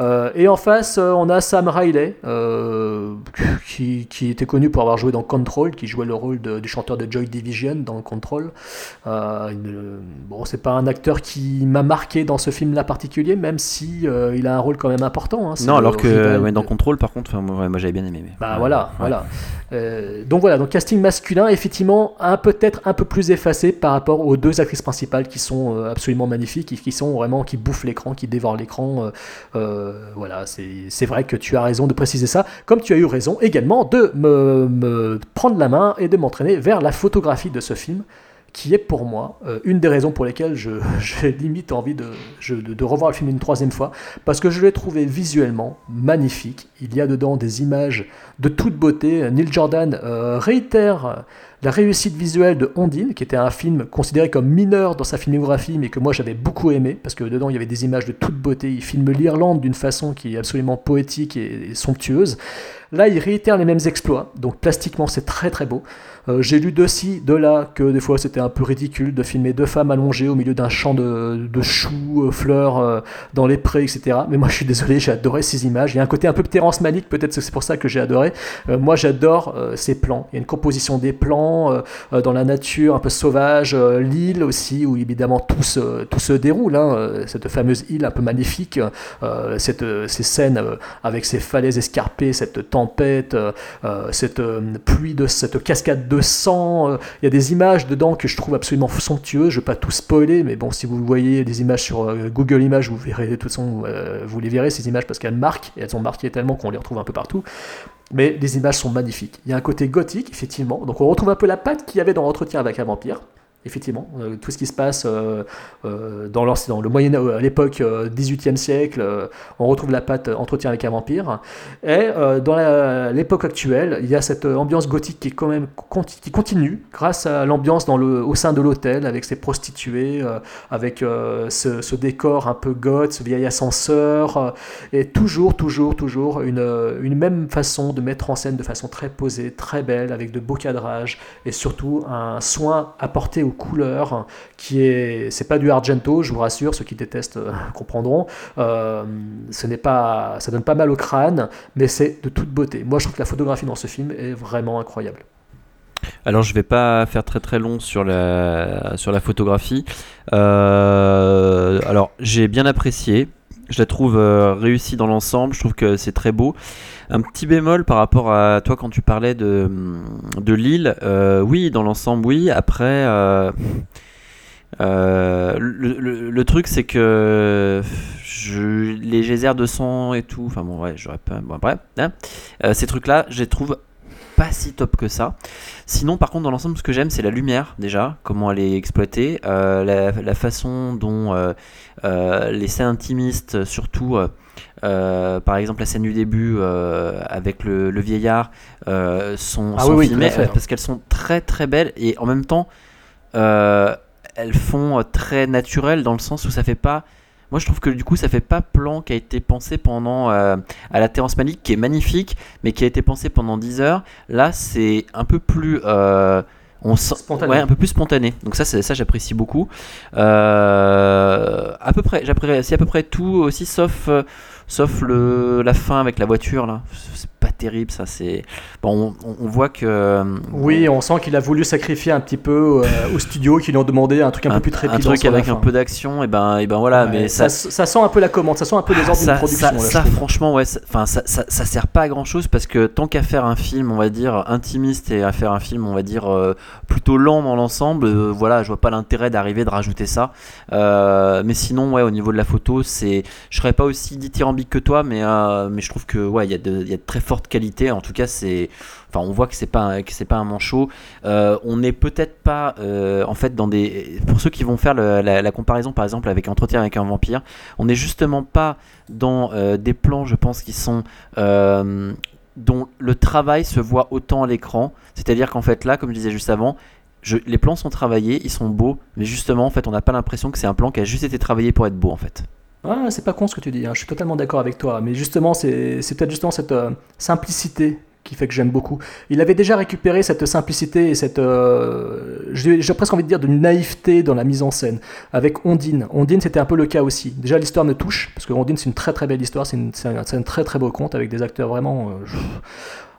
Euh, et en face euh, on a Sam Riley euh, (laughs) qui, qui était connu pour avoir joué dans Control qui jouait le rôle de- du chanteur de Joy Division dans Control il- bon c'est pas un acteur qui m'a marqué dans ce film là particulier même si il a un rôle quand même important hein. Non, alors que ouais, dans Control, par contre, moi, moi, j'avais bien aimé. mais- bah voilà, ouais. voilà. Euh, donc voilà, donc casting masculin, effectivement, peut-être un peu plus effacé par rapport aux deux actrices principales qui sont euh, absolument magnifiques, qui sont vraiment qui bouffent l'écran, qui dévorent l'écran. euh, voilà, c'est vrai que tu as raison de préciser ça, comme tu as eu raison également de me prendre la main et de m'entraîner vers la photographie de ce film qui est pour moi euh, une des raisons pour lesquelles (laughs) j'ai limite envie de, revoir le film une troisième fois, parce que je l'ai trouvé visuellement magnifique. Il y a dedans des images de toute beauté. Neil Jordan euh, réitère la réussite visuelle de Ondine, qui était un film considéré comme mineur dans sa filmographie, mais que moi j'avais beaucoup aimé, parce que dedans il y avait des images de toute beauté. Il filme l'Irlande d'une façon qui est absolument poétique et somptueuse. Là, il réitère les mêmes exploits, donc plastiquement c'est très très beau. Euh, j'ai lu de ci, de là, que des fois c'était un peu ridicule de filmer deux femmes allongées au milieu d'un champ de, choux, euh, fleurs, euh, dans les prés, etc. Mais moi je suis désolé, j'ai adoré ces images. Il y a un côté un peu Terrence Malick, peut-être que c'est pour ça que j'ai adoré. moi j'adore ces plans. Il y a une composition des plans dans la nature un peu sauvage, l'île aussi, où évidemment tout se, déroule. Hein, cette fameuse île un peu magnifique, ces scènes avec ces falaises escarpées, cette tempête, cette pluie de cette cascade de sang. Euh, il y a des images dedans que je trouve absolument somptueuses. Je ne vais pas tout spoiler, mais bon, si vous voyez des images sur euh, Google Images, vous verrez de toute façon, euh, vous les verrez ces images parce qu'elles marquent et elles ont marqué tellement qu'on les retrouve un peu partout. Mais les images sont magnifiques. Il y a un côté gothique, effectivement. Donc on retrouve un peu la patte qu'il y avait dans Entretien avec un vampire effectivement, euh, tout ce qui se passe euh, euh, dans, le Moyen à l'époque 18e siècle, on retrouve la patte entretien avec un vampire. Et dans l'époque actuelle, il y a cette ambiance gothique qui est quand même qui continue grâce à l'ambiance au sein de l'hôtel avec ses prostituées, avec ce, décor un peu goth, ce vieil ascenseur, et toujours, toujours, toujours une, une même façon de mettre en scène de façon très posée, très belle, avec de beaux cadrages et surtout un soin apporté au couleur, qui est, c'est pas du argento, je vous rassure, ceux qui détestent euh, (laughs) comprendront. Euh, ce n'est pas, ça donne pas mal au crâne, mais c'est de toute beauté. Moi, je trouve que la photographie dans ce film est vraiment incroyable. Alors je vais pas faire très très long sur la, sur la photographie. Euh, alors j'ai bien apprécié. Je la trouve réussie dans l'ensemble. Je trouve que c'est très beau. Un petit bémol par rapport à toi quand tu parlais de, de Lille. Euh, oui, dans l'ensemble, oui. Après, euh, euh, le, truc, c'est que les geysers de sang et tout, enfin bon, ouais, j'aurais pas. Bon, bref, hein. ces trucs-là, je les trouve pas si top que ça. Sinon, par contre, dans l'ensemble, ce que j'aime, c'est la lumière, déjà, comment elle est exploitée, la, façon dont les scènes surtout, euh, par exemple, la scène du début euh, avec le, vieillard euh, sont, ah filmées parce qu'elles sont très très belles et en même temps elles font très naturelles dans le sens où ça fait pas. Moi, je trouve que du coup, ça fait pas plan qui a été pensé pendant à la Terrence Malick, qui est magnifique, mais qui a été pensé pendant 10 heures. Là, c'est un peu plus on sent ouais, un peu plus spontané. Donc ça, ça j'apprécie beaucoup. à peu près, j'apprécie à peu près tout aussi, sauf sauf le, la fin avec la voiture là. C'est pas terrible ça. C'est bon, on, voit que. Euh, oui, on sent qu'il a voulu sacrifier un petit peu euh, au studio, qui lui ont demandé un truc un, peu plus trépidant. Un truc avec un peu d'action, et ben, et ben voilà. mais ça, ça, sent un peu la commande, ça sent un peu les ordres ça, de production. Ça, franchement, ouais, enfin, ça, ça, sert pas à grand chose parce que tant qu'à faire un film, on va dire intimiste et à faire un film, on va dire euh, plutôt lent dans l'ensemble, voilà, je vois pas l'intérêt d'arriver de rajouter ça. mais sinon, ouais, au niveau de la photo, c'est, je serais pas aussi dithyrambique que toi, mais mais je trouve que ouais, il y a de, très fortes qualité. En tout cas, c'est, enfin, on voit que c'est pas que c'est pas un manchot. Euh, on n'est peut-être pas, euh, en fait, dans des, pour ceux qui vont faire la, comparaison, par exemple, avec Entretien avec un vampire, on n'est justement pas dans euh, des plans, je pense, qui sont dont le travail se voit autant à l'écran. C'est-à-dire qu'en fait, là, comme je disais juste avant, les plans sont travaillés, ils sont beaux, mais justement, en fait, on n'a pas l'impression que c'est un plan qui a juste été travaillé pour être beau, en fait. Ah, c'est pas con ce que tu dis, hein. je suis totalement d'accord avec toi. Mais justement, c'est peut-être justement cette euh, simplicité qui fait que j'aime beaucoup. Il avait déjà récupéré cette simplicité et cette, euh, j'ai presque envie de dire, de naïveté dans la mise en scène avec Ondine. Ondine, c'était un peu le cas aussi. Déjà, l'histoire me touche parce que Ondine, c'est une très très belle histoire, c'est un, très très beau conte avec des acteurs vraiment. Euh,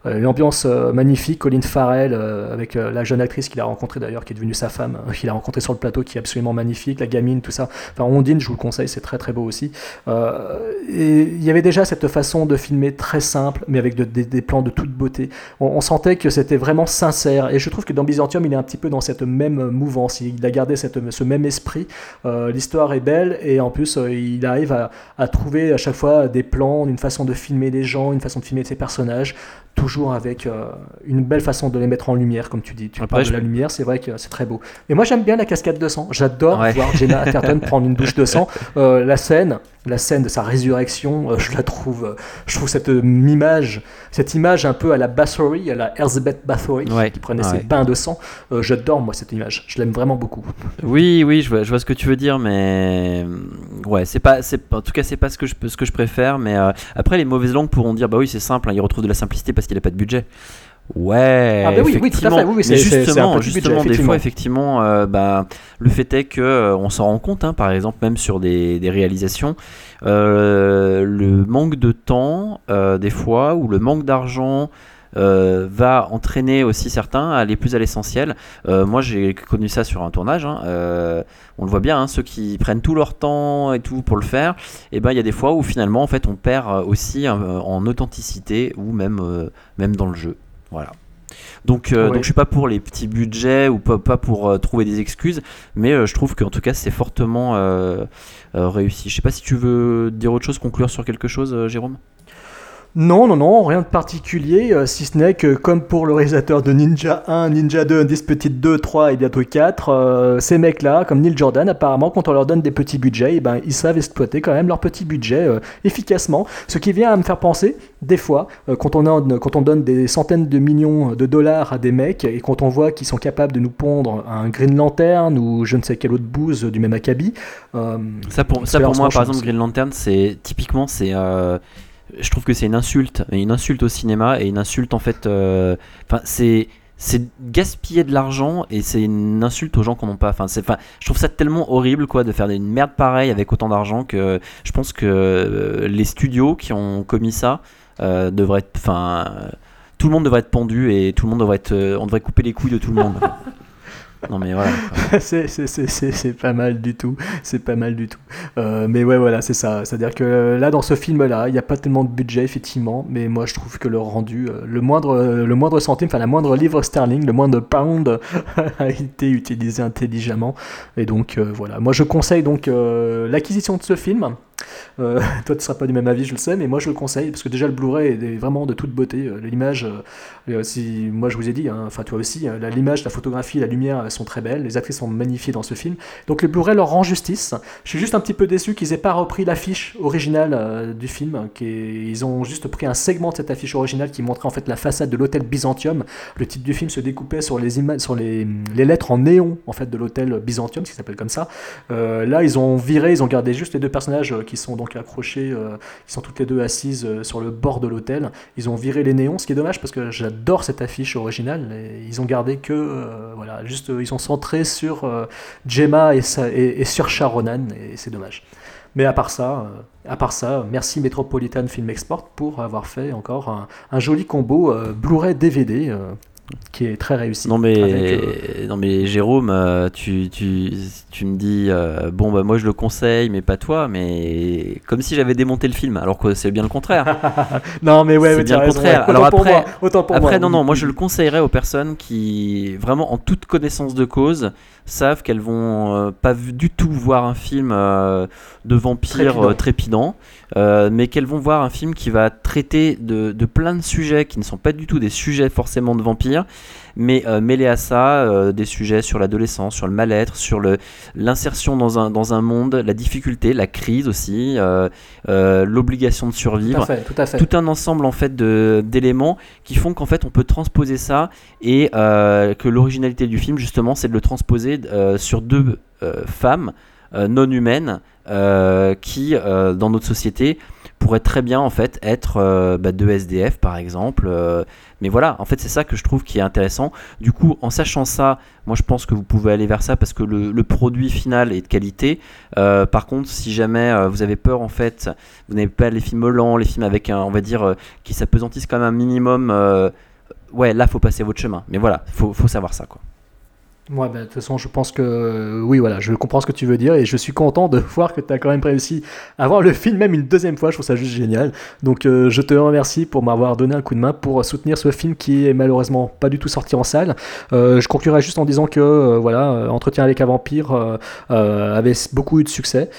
une ambiance euh, magnifique, Colin Farrell euh, avec la jeune actrice qu'il a rencontrée d'ailleurs, qui est devenue sa femme, qu'il a rencontrée sur le plateau, qui est absolument magnifique, la gamine, tout ça. Enfin, Ondine, je vous le conseille, c'est très très beau aussi. et il y avait déjà cette façon de filmer très simple, mais avec des, plans de toute beauté. On, sentait que c'était vraiment sincère, et je trouve que dans Byzantium, il est un petit peu dans cette même mouvance, il a gardé ce même esprit. L'histoire est belle, et en plus, il arrive à, trouver à chaque fois des plans, une façon de filmer les gens, une façon de filmer ses personnages, toujours avec euh, une belle façon de les mettre en lumière, comme tu dis. Tu Après, parles de la lumière, c'est vrai que c'est très beau. Mais moi, j'aime bien la cascade de sang. J'adore Ouais. voir Jenna Atherton prendre une douche de sang. (laughs) Euh, la scène, la scène de sa résurrection, euh, je la trouve, euh, je trouve cette euh, image, cette image un peu à la Bathory, à la Elizabeth Bathory, Ouais, qui prenait ouais. ses bains de sang. J'adore moi cette image. Je l'aime vraiment beaucoup. Oui, oui, je vois, je vois ce que tu veux dire, mais ouais, c'est pas, c'est en tout cas c'est pas ce que je, ce que je préfère. Mais euh, après, les mauvaises langues pourront dire, bah oui, c'est simple, hein, il retrouve de la simplicité parce qu'il a pas de budget. Ouais, Ah bah oui, oui, tout à fait, effectivement. oui, mais justement, budget, des effectivement. fois, effectivement, euh, bah, le fait est que euh, on s'en rend compte, hein, par exemple, même sur des, des réalisations, euh, le manque de temps, des fois, ou le manque d'argent. euh, va entraîner aussi certains à aller plus à l'essentiel. Euh, moi, j'ai connu ça sur un tournage. hein, euh, on le voit bien, hein, ceux qui prennent tout leur temps et tout pour le faire, et ben il y a des fois où finalement en fait on perd aussi en authenticité ou même même dans le jeu. Voilà. Donc, euh, Ouais. donc je suis pas pour les petits budgets ou pas, pas pour euh, trouver des excuses, mais euh, je trouve qu'en tout cas c'est fortement euh, réussi. Je sais pas si tu veux dire autre chose, conclure sur quelque chose, Jérôme? Non, non, non, rien de particulier, euh, si ce n'est que comme pour le réalisateur de Ninja 1, Ninja 2, Undisputed 2, 3 et bientôt 4, euh, ces mecs-là, comme Neil Jordan, apparemment, quand on leur donne des petits budgets, eh ben, ils savent exploiter quand même leurs petits budgets euh, efficacement. Ce qui vient à me faire penser, des fois, quand, on a- quand on donne des centaines de millions de dollars à des mecs et quand on voit qu'ils sont capables de nous pondre un Green Lantern ou je ne sais quelle autre bouse du même acabit, Ça pour, ça fait pour leur moi, par exemple, Green Lantern, c'est typiquement, c'est, je trouve que c'est une insulte, une insulte au cinéma et une insulte en fait, euh, enfin c'est c'est gaspiller de l'argent et c'est une insulte aux gens qui n'en ont pas. Enfin, je trouve ça tellement horrible quoi de faire une merde pareille avec autant d'argent que je pense que euh, les studios qui ont commis ça euh, devraient être, enfin, tout le monde devrait être pendu et tout le monde devrait être, on devrait couper les couilles de tout le monde. (laughs) non mais voilà. (laughs) c'est, pas mal du tout. C'est pas mal du tout. Euh, mais ouais, voilà, c'est ça. C'est-à-dire que euh, là, dans ce film-là, il n'y a pas tellement de budget, effectivement. Mais moi, je trouve que le rendu, euh, le moindre, le moindre centime, enfin, la moindre livre sterling, le moindre pound (laughs) a été utilisé intelligemment. Et donc, voilà. Moi, je conseille donc l'acquisition de ce film. Euh, (laughs) toi, tu seras pas du même avis, je le sais, mais moi, je le conseille parce que déjà, le Blu-ray est vraiment de toute beauté. Euh, L'image, euh, si, moi, je vous ai dit, hein, enfin, toi aussi, hein, l'image, la photographie, la lumière, elles sont très belles. Les actrices sont magnifiées dans ce film. Donc, le Blu-ray leur rend justice. Je suis juste un petit peu déçu qu'ils aient pas repris l'affiche originale du film. hein, qui ils ont juste pris un segment de cette affiche originale qui montrait en fait la façade de l'hôtel Byzantium. Le titre du film se découpait sur les sur les, les lettres en néon en fait de l'hôtel Byzantium, ce qui s'appelle comme ça. Là, ils ont viré, ils ont gardé juste les deux personnages qui sont donc accrochés, euh, qui sont toutes les deux assises euh, sur le bord de l'hôtel. Ils ont viré les néons, ce qui est dommage parce que j'adore cette affiche originale. Ils ont gardé que, euh, voilà, juste, ils sont centrés sur Gemma et, sur Sharonan, et c'est dommage. Mais à part ça, à part ça, merci Metropolitan Film Export pour avoir fait encore un, joli combo Blu-ray DVD qui est très réussi. Non mais, Avec, euh, non mais Jérôme, euh, tu, tu, tu me dis, euh, bon bah moi je le conseille, mais pas toi, mais comme si j'avais démonté le film, alors que c'est bien le contraire. (laughs) Non mais ouais, c'est bien le raison, contraire. ouais. Alors Autant pour après- moi, autant pour Après moi, non non, moi je le conseillerais aux personnes qui vraiment en toute connaissance de cause savent qu'elles vont euh, pas du tout voir un film euh, de vampire Trépidant. mais qu'elles vont voir un film qui va traiter de, de plein de sujets qui ne sont pas du tout des sujets forcément de vampires, mais euh, mêler à ça euh, des sujets sur l'adolescence, sur le mal-être, sur l'insertion dans un dans un monde, la difficulté, la crise aussi, euh, l'obligation de Tout survivre à fait, tout à fait. tout un ensemble en fait de d'éléments qui font qu'en fait on peut transposer ça et que l'originalité du film justement c'est de le transposer sur deux femmes non humaines euh, qui euh, dans notre société pourraient très bien en fait être euh, bah, deux SDF par exemple mais voilà en fait c'est ça que je trouve qui est intéressant du coup en sachant ça moi je pense que vous pouvez aller vers ça parce que le, produit final est de qualité Euh, par contre si jamais euh, vous avez peur en fait vous n'avez pas les films lents, les films avec un, on va dire, euh, qui s'apesantissent quand même un minimum. ouais, là, faut passer votre chemin. Mais voilà, faut savoir ça, quoi. Ouais, bah, de toute façon, je pense que euh, oui, voilà, je comprends ce que tu veux dire et je suis content de (laughs) voir que tu as quand même réussi à voir le film même une deuxième fois. Je trouve ça juste génial. Donc, euh, je te remercie pour m'avoir donné un coup de main pour soutenir ce film qui est malheureusement pas du tout sorti en salle. Euh, je conclurai juste en disant que voilà, Entretien avec un vampire avait beaucoup eu de succès,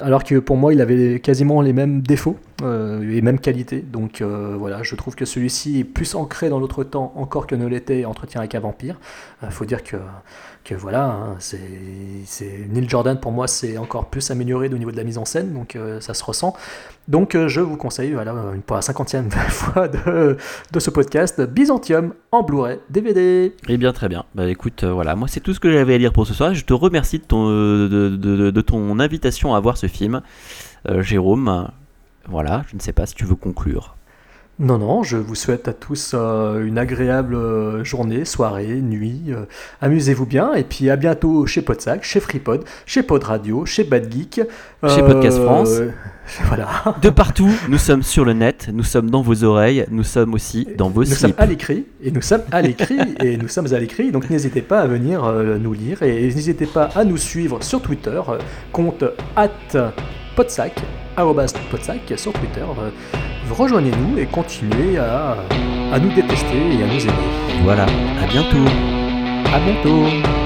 alors que pour moi, il avait quasiment les mêmes défauts et même qualité. Donc voilà, je trouve que celui-ci est plus ancré dans l'autre temps encore que ne l'était Entretien avec un vampire. Il faut dire que que voilà, hein, c'est Neil Jordan pour moi c'est encore plus amélioré au niveau de la mise en scène, donc euh, ça se ressent. Donc euh, je vous conseille, voilà, pour la cinquantième (laughs) fois de, de, ce podcast, Byzantium en Blu-ray DVD. Eh bien très bien, bah écoute, euh, voilà, moi c'est tout ce que j'avais à dire pour ce soir, je te remercie de ton, de, de ton invitation à voir ce film, Jérôme. Voilà, je ne sais pas si tu veux conclure. Non, non, je vous souhaite à tous euh, une agréable euh, journée, soirée, nuit. Euh, amusez-vous bien et puis à bientôt chez Podsac, chez FreePod, chez Pod Radio, chez Bad Geek. Chez Podcast France. (laughs) voilà. De partout, nous sommes sur le net, nous sommes dans vos oreilles, nous sommes aussi dans vos Nous sommes à l'écrit et nous sommes à l'écrit (laughs) et nous sommes à l'écrit. Donc n'hésitez pas à venir nous lire et n'hésitez pas à nous suivre sur Twitter, compte at Podsac, Podsac sur Twitter rejoignez-nous et continuez à, à nous détester et à nous aimer. Voilà, à bientôt. À bientôt.